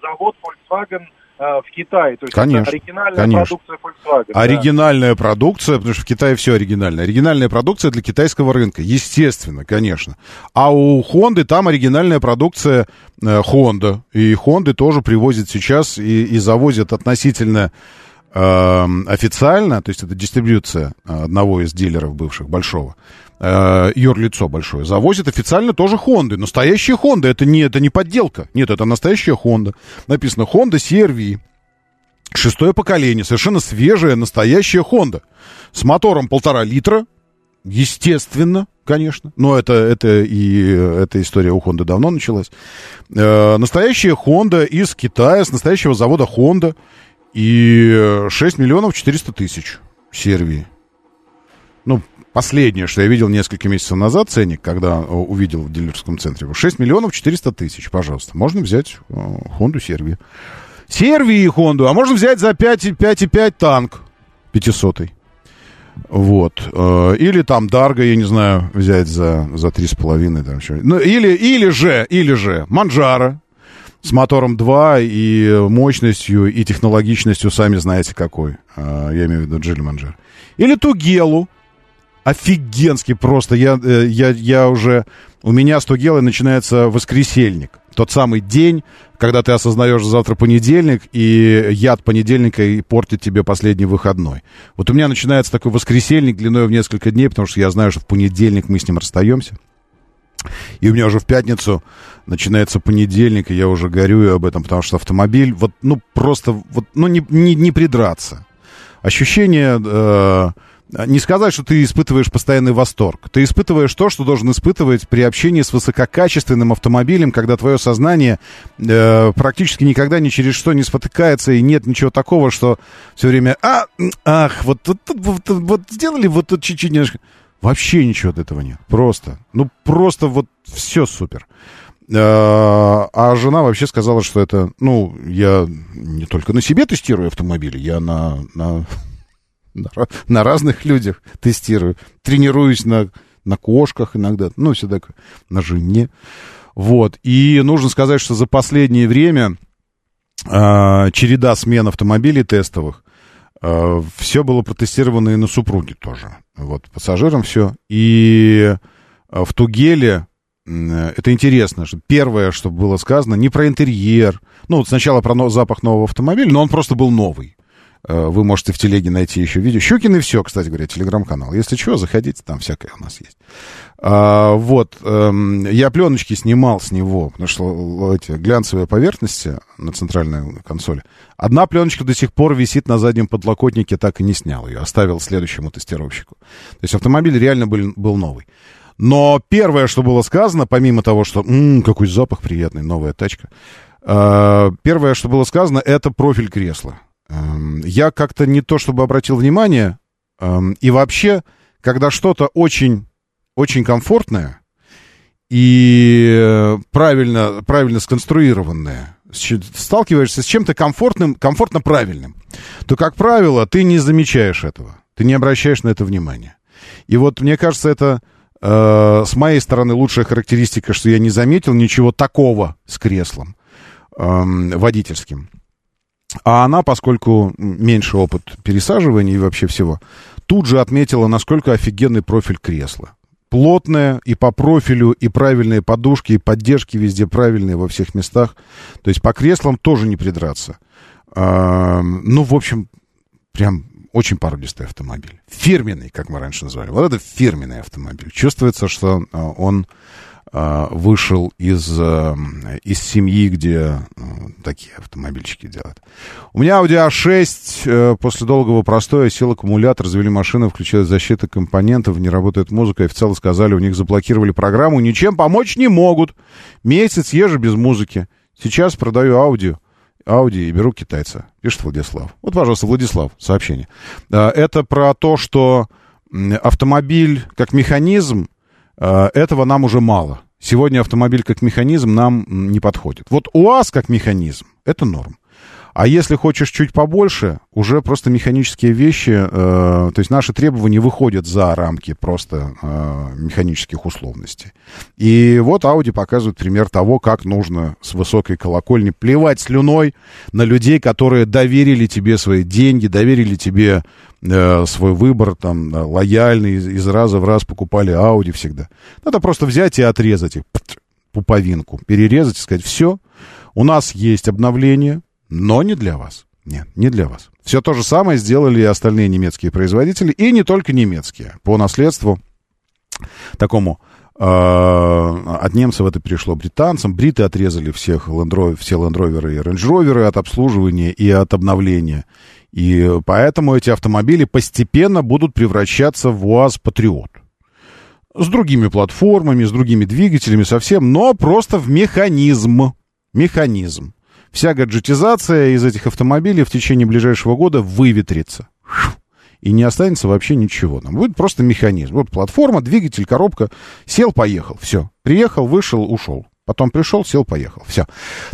завод Volkswagen в Китае. То есть конечно, это оригинальная конечно. продукция Volkswagen. Оригинальная да. продукция, потому что в Китае все оригинальное. Оригинальная продукция для китайского рынка, естественно, конечно. А у Honda там оригинальная продукция э, Honda. И Honda тоже привозят сейчас и, и завозят относительно э, официально, то есть это дистрибьюция одного из дилеров бывших, большого, э, юрлицо большое, завозит официально тоже Хонды. Настоящие Хонды, это не, это не подделка. Нет, это настоящая Хонда. Написано Honda CRV. Шестое поколение, совершенно свежая, настоящая Honda. С мотором полтора литра, естественно, конечно. Но это, это и эта история у Honda давно началась. Э, настоящая Honda из Китая, с настоящего завода Honda. И 6 миллионов 400 тысяч сервии. Ну, Последнее, что я видел несколько месяцев назад, ценник, когда увидел в дилерском центре, 6 миллионов 400 тысяч, пожалуйста. Можно взять Хонду Сервии. Сервии Хонду, а можно взять за 5,5 танк 500 вот. Э, или там Дарго, я не знаю, взять за, за 3,5. Там, что. ну, или, или же, или же Манжара с мотором 2 и мощностью, и технологичностью, сами знаете какой. Э, я имею в виду Джили Манжар. Или Тугелу офигенский просто. Я, э, я, я уже... У меня с Тугелой начинается воскресельник. Тот самый день, когда ты осознаешь завтра понедельник, и яд понедельника и портит тебе последний выходной. Вот у меня начинается такой воскресельник длиной в несколько дней, потому что я знаю, что в понедельник мы с ним расстаемся. И у меня уже в пятницу начинается понедельник, и я уже горюю об этом, потому что автомобиль, вот, ну, просто, вот, ну, не, не, не придраться. Ощущение... Э, не сказать, что ты испытываешь постоянный восторг. Ты испытываешь то, что должен испытывать при общении с высококачественным автомобилем, когда твое сознание э, практически никогда ни через что не спотыкается, и нет ничего такого, что все время, а, ах, вот, вот, вот, вот, сделали вот тут чуть-чуть немножко. Вообще ничего от этого нет. Просто. Ну, просто вот все супер. Э, а жена вообще сказала, что это, ну, я не только на себе тестирую автомобили, я на, на, на, на разных людях тестирую. Тренируюсь на, на кошках иногда, ну, все такое, на жене. Вот. И нужно сказать, что за последнее время э, череда смен автомобилей тестовых, все было протестировано и на супруге тоже. Вот, пассажирам все. И э, в Тугеле это интересно, что первое, что было сказано, не про интерьер. Ну, вот сначала про запах нового автомобиля, но он просто был новый. Э, вы можете в телеге найти еще видео. Щукин и все, кстати говоря, телеграм-канал. Если что, заходите, там всякое у нас есть. А, вот, эм, я пленочки снимал с него, потому что эти глянцевые поверхности на центральной консоли. Одна пленочка до сих пор висит на заднем подлокотнике, так и не снял ее, оставил следующему тестировщику. То есть автомобиль реально был, был новый. Но первое, что было сказано, помимо того, что м-м, какой запах приятный, новая тачка, э, первое, что было сказано, это профиль кресла. Эм, я как-то не то чтобы обратил внимание, эм, и вообще, когда что-то очень, очень комфортное и правильно, правильно сконструированное, сталкиваешься с чем-то комфортным, комфортно правильным, то, как правило, ты не замечаешь этого, ты не обращаешь на это внимания. И вот мне кажется, это э, с моей стороны лучшая характеристика, что я не заметил ничего такого с креслом э, водительским. А она, поскольку меньше опыт пересаживания и вообще всего, тут же отметила, насколько офигенный профиль кресла. Плотное и по профилю, и правильные подушки, и поддержки везде правильные во всех местах. То есть по креслам тоже не придраться. А, ну, в общем, прям очень породистый автомобиль. Фирменный, как мы раньше называли. Вот это фирменный автомобиль. Чувствуется, что а, он вышел из, э, из семьи, где э, такие автомобильчики делают. У меня Audi A6 э, после долгого простоя сел аккумулятор, завели машину, включилась защита компонентов, не работает музыка, официалы сказали, у них заблокировали программу, ничем помочь не могут. Месяц езжу без музыки. Сейчас продаю аудио. Ауди и беру китайца, пишет Владислав. Вот, пожалуйста, Владислав, сообщение. Это про то, что автомобиль как механизм этого нам уже мало. Сегодня автомобиль как механизм нам не подходит. Вот УАЗ как механизм — это норм. А если хочешь чуть побольше, уже просто механические вещи, э, то есть наши требования выходят за рамки просто э, механических условностей. И вот Audi показывает пример того, как нужно с высокой колокольни плевать слюной на людей, которые доверили тебе свои деньги, доверили тебе э, свой выбор, там, лояльный, из, из раза в раз покупали Audi всегда. Надо просто взять и отрезать их, пуповинку, перерезать и сказать, все, у нас есть обновление, но не для вас. Нет, не для вас. Все то же самое сделали и остальные немецкие производители, и не только немецкие. По наследству такому э, от немцев это перешло британцам. Бриты отрезали всех Land все Rover и Rover от обслуживания и от обновления. И поэтому эти автомобили постепенно будут превращаться в УАЗ Патриот. С другими платформами, с другими двигателями совсем, но просто в механизм. Механизм вся гаджетизация из этих автомобилей в течение ближайшего года выветрится. И не останется вообще ничего. Там будет просто механизм. Вот платформа, двигатель, коробка. Сел, поехал. Все. Приехал, вышел, ушел. Потом пришел, сел, поехал. Все.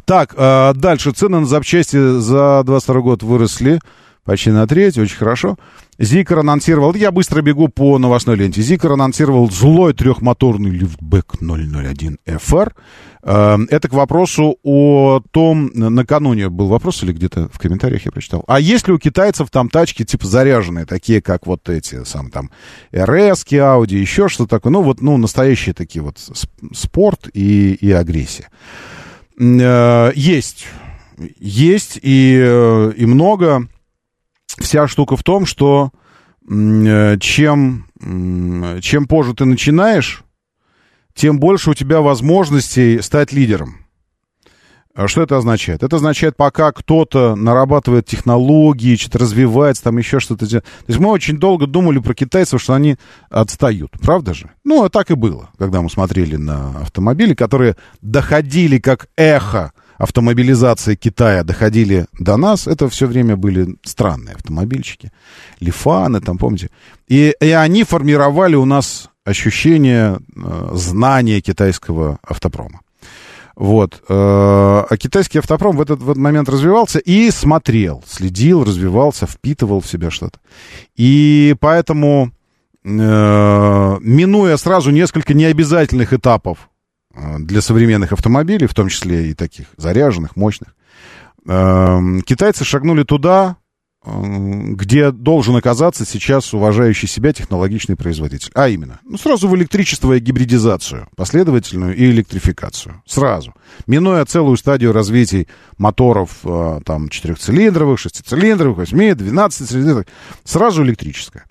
Так, э, дальше. Цены на запчасти за 22 год выросли почти на треть. Очень хорошо. Зикер анонсировал, я быстро бегу по новостной ленте, Зикер анонсировал злой трехмоторный лифтбэк 001 FR. Это к вопросу о том, накануне был вопрос или где-то в комментариях я прочитал. А есть ли у китайцев там тачки типа заряженные, такие как вот эти, сам там РС, Audi, еще что такое? Ну вот, ну настоящие такие вот спорт и, и агрессия. Э, есть. Есть и, э, и много вся штука в том, что э, чем, чем позже ты начинаешь, тем больше у тебя возможностей стать лидером. А Что это означает? Это означает, пока кто-то нарабатывает технологии, что-то развивается, там еще что-то. То есть мы очень долго думали про китайцев, что они отстают. Правда же? Ну, а так и было, когда мы смотрели на автомобили, которые доходили как эхо автомобилизации Китая доходили до нас, это все время были странные автомобильчики. Лифаны, там, помните? И, и они формировали у нас ощущение э, знания китайского автопрома. Вот. Э, а китайский автопром в этот, в этот момент развивался и смотрел, следил, развивался, впитывал в себя что-то. И поэтому, э, минуя сразу несколько необязательных этапов для современных автомобилей, в том числе и таких заряженных, мощных, э, китайцы шагнули туда, где должен оказаться сейчас уважающий себя технологичный производитель. А именно, ну, сразу в электричество и гибридизацию, последовательную и электрификацию. Сразу. Минуя целую стадию развития моторов э, там, четырехцилиндровых, шестицилиндровых, восьми, двенадцатицилиндровых, сразу электрическое.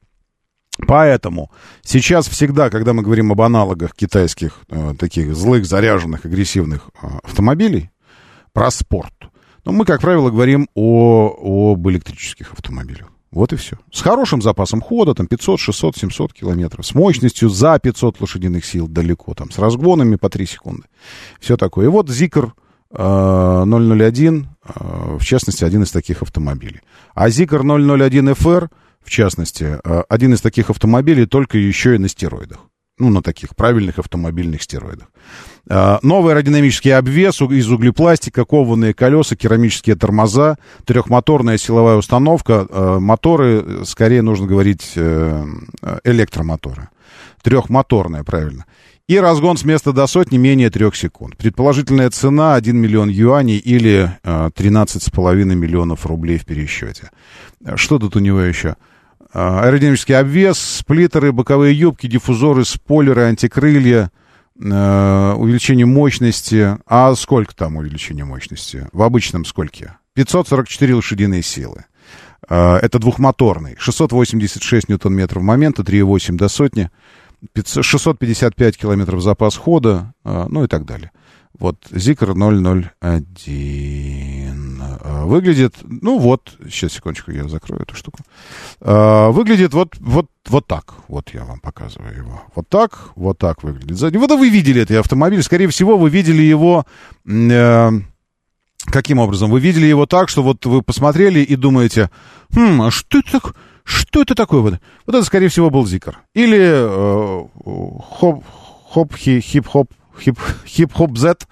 Поэтому сейчас всегда, когда мы говорим об аналогах китайских э, таких злых, заряженных, агрессивных э, автомобилей, про спорт – но мы, как правило, говорим о, об электрических автомобилях. Вот и все. С хорошим запасом хода, там 500, 600, 700 километров. С мощностью за 500 лошадиных сил далеко, там с разгонами по 3 секунды. Все такое. И вот э, 001, э, в частности, один из таких автомобилей. А Zikr 001 FR, в частности, э, один из таких автомобилей, только еще и на стероидах ну, на таких правильных автомобильных стероидах. А, новый аэродинамический обвес из углепластика, кованые колеса, керамические тормоза, трехмоторная силовая установка. А, моторы, скорее нужно говорить, э, электромоторы. Трехмоторная, правильно. И разгон с места до сотни менее трех секунд. Предположительная цена 1 миллион юаней или 13,5 а, миллионов рублей в пересчете. Что тут у него еще? А, аэродинамический обвес, сплиттеры, боковые юбки, диффузоры, спойлеры, антикрылья, э, увеличение мощности. А сколько там увеличение мощности? В обычном сколько? 544 лошадиные силы. Э, это двухмоторный. 686 ньютон-метров момента, 3,8 до сотни. 655 километров запас хода, ну и так далее. Вот, Zikr 001. А, выглядит, ну вот, сейчас, секундочку, я закрою эту штуку. А, выглядит вот, вот, вот так. Вот я вам показываю его. Вот так, вот так выглядит. Сзади. Вот вы видели этот автомобиль. Скорее всего, вы видели его... Э, каким образом? Вы видели его так, что вот вы посмотрели и думаете, хм, а что это такое? Что это такое? Вот, вот это, скорее всего, был Зикр. Или э, хоп, хоп, хи, хип-хоп, Хип, хип-хоп Z.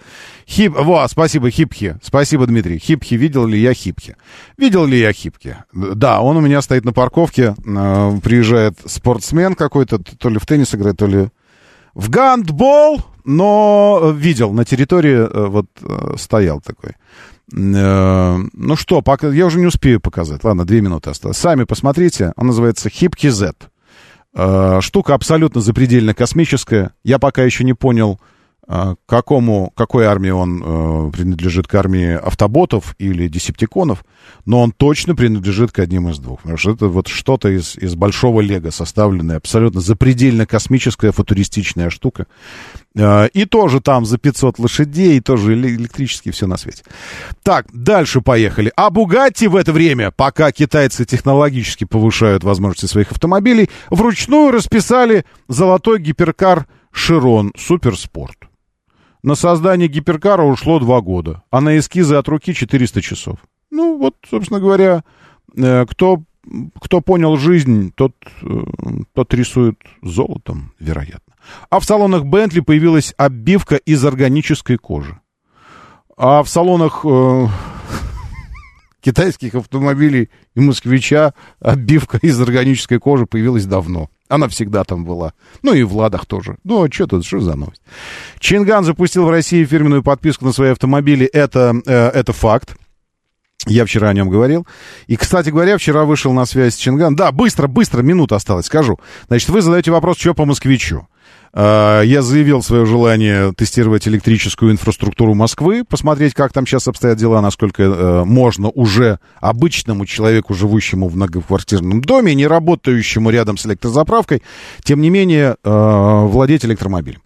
Хип, во, спасибо, хипхи. Спасибо, Дмитрий. Хипхи, видел ли я хипхи? Видел ли я хипхи? Да, он у меня стоит на парковке. Э, приезжает спортсмен какой-то, то ли в теннис играет, то ли в гандбол, но видел на территории, э, вот э, стоял такой. Э, ну что, пока, я уже не успею показать. Ладно, две минуты осталось. Сами посмотрите. Он называется Хипки Z. Э, штука абсолютно запредельно космическая. Я пока еще не понял, а, какому, какой армии он э, принадлежит к армии автоботов или десептиконов, но он точно принадлежит к одним из двух. Потому что это вот что-то из, из большого лего составленное, абсолютно запредельно космическая, футуристичная штука. Э, и тоже там за 500 лошадей, и тоже электрический, все на свете. Так, дальше поехали. А Бугатти в это время, пока китайцы технологически повышают возможности своих автомобилей, вручную расписали золотой гиперкар Широн Суперспорт. На создание гиперкара ушло два года, а на эскизы от руки 400 часов. Ну, вот, собственно говоря, э, кто, кто понял жизнь, тот, э, тот рисует золотом, вероятно. А в салонах Бентли появилась оббивка из органической кожи. А в салонах э, китайских автомобилей и москвича оббивка из органической кожи появилась давно. Она всегда там была. Ну и в «Ладах» тоже. Ну, а что тут, что за новость? Чинган запустил в России фирменную подписку на свои автомобили. Это, э, это факт. Я вчера о нем говорил. И, кстати говоря, вчера вышел на связь Чинган. Да, быстро, быстро, минута осталась, скажу. Значит, вы задаете вопрос, что по москвичу. А, я заявил свое желание тестировать электрическую инфраструктуру Москвы, посмотреть, как там сейчас обстоят дела, насколько э, можно уже обычному человеку, живущему в многоквартирном доме, не работающему рядом с электрозаправкой, тем не менее, э, владеть электромобилем.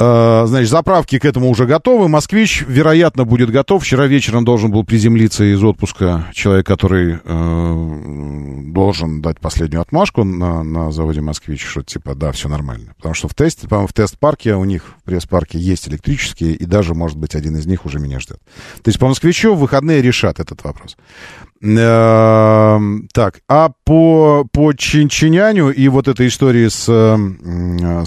Э, значит, заправки к этому уже готовы. Москвич, вероятно, будет готов. Вчера вечером должен был приземлиться из отпуска человек, который э, должен дать последнюю отмашку на, на заводе Москвич, что типа, да, все нормально. Потому что в тесте, по-моему, в тест-парке у них, в пресс-парке есть электрические, и даже, может быть, один из них уже меня ждет. То есть по Москвичу в выходные решат этот вопрос. Э, так, а по, по Чинчиняню и вот этой истории с, э,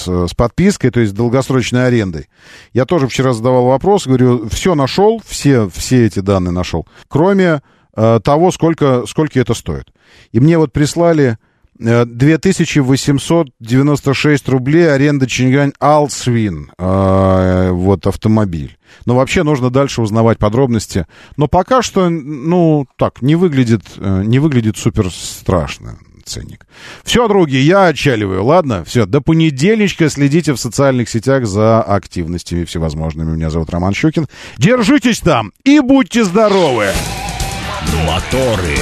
с, с подпиской, то есть долгосрочной арендой, я тоже вчера задавал вопрос, говорю, все нашел, все, все эти данные нашел, кроме э, того, сколько, сколько это стоит. И мне вот прислали 2896 рублей аренда Чингань Алсвин, э, вот автомобиль. Но вообще нужно дальше узнавать подробности. Но пока что, ну, так, не выглядит, э, не выглядит супер страшно ценник. Все, другие, я отчаливаю, ладно? Все, до понедельничка следите в социальных сетях за активностями всевозможными. Меня зовут Роман Щукин. Держитесь там и будьте здоровы! Моторы.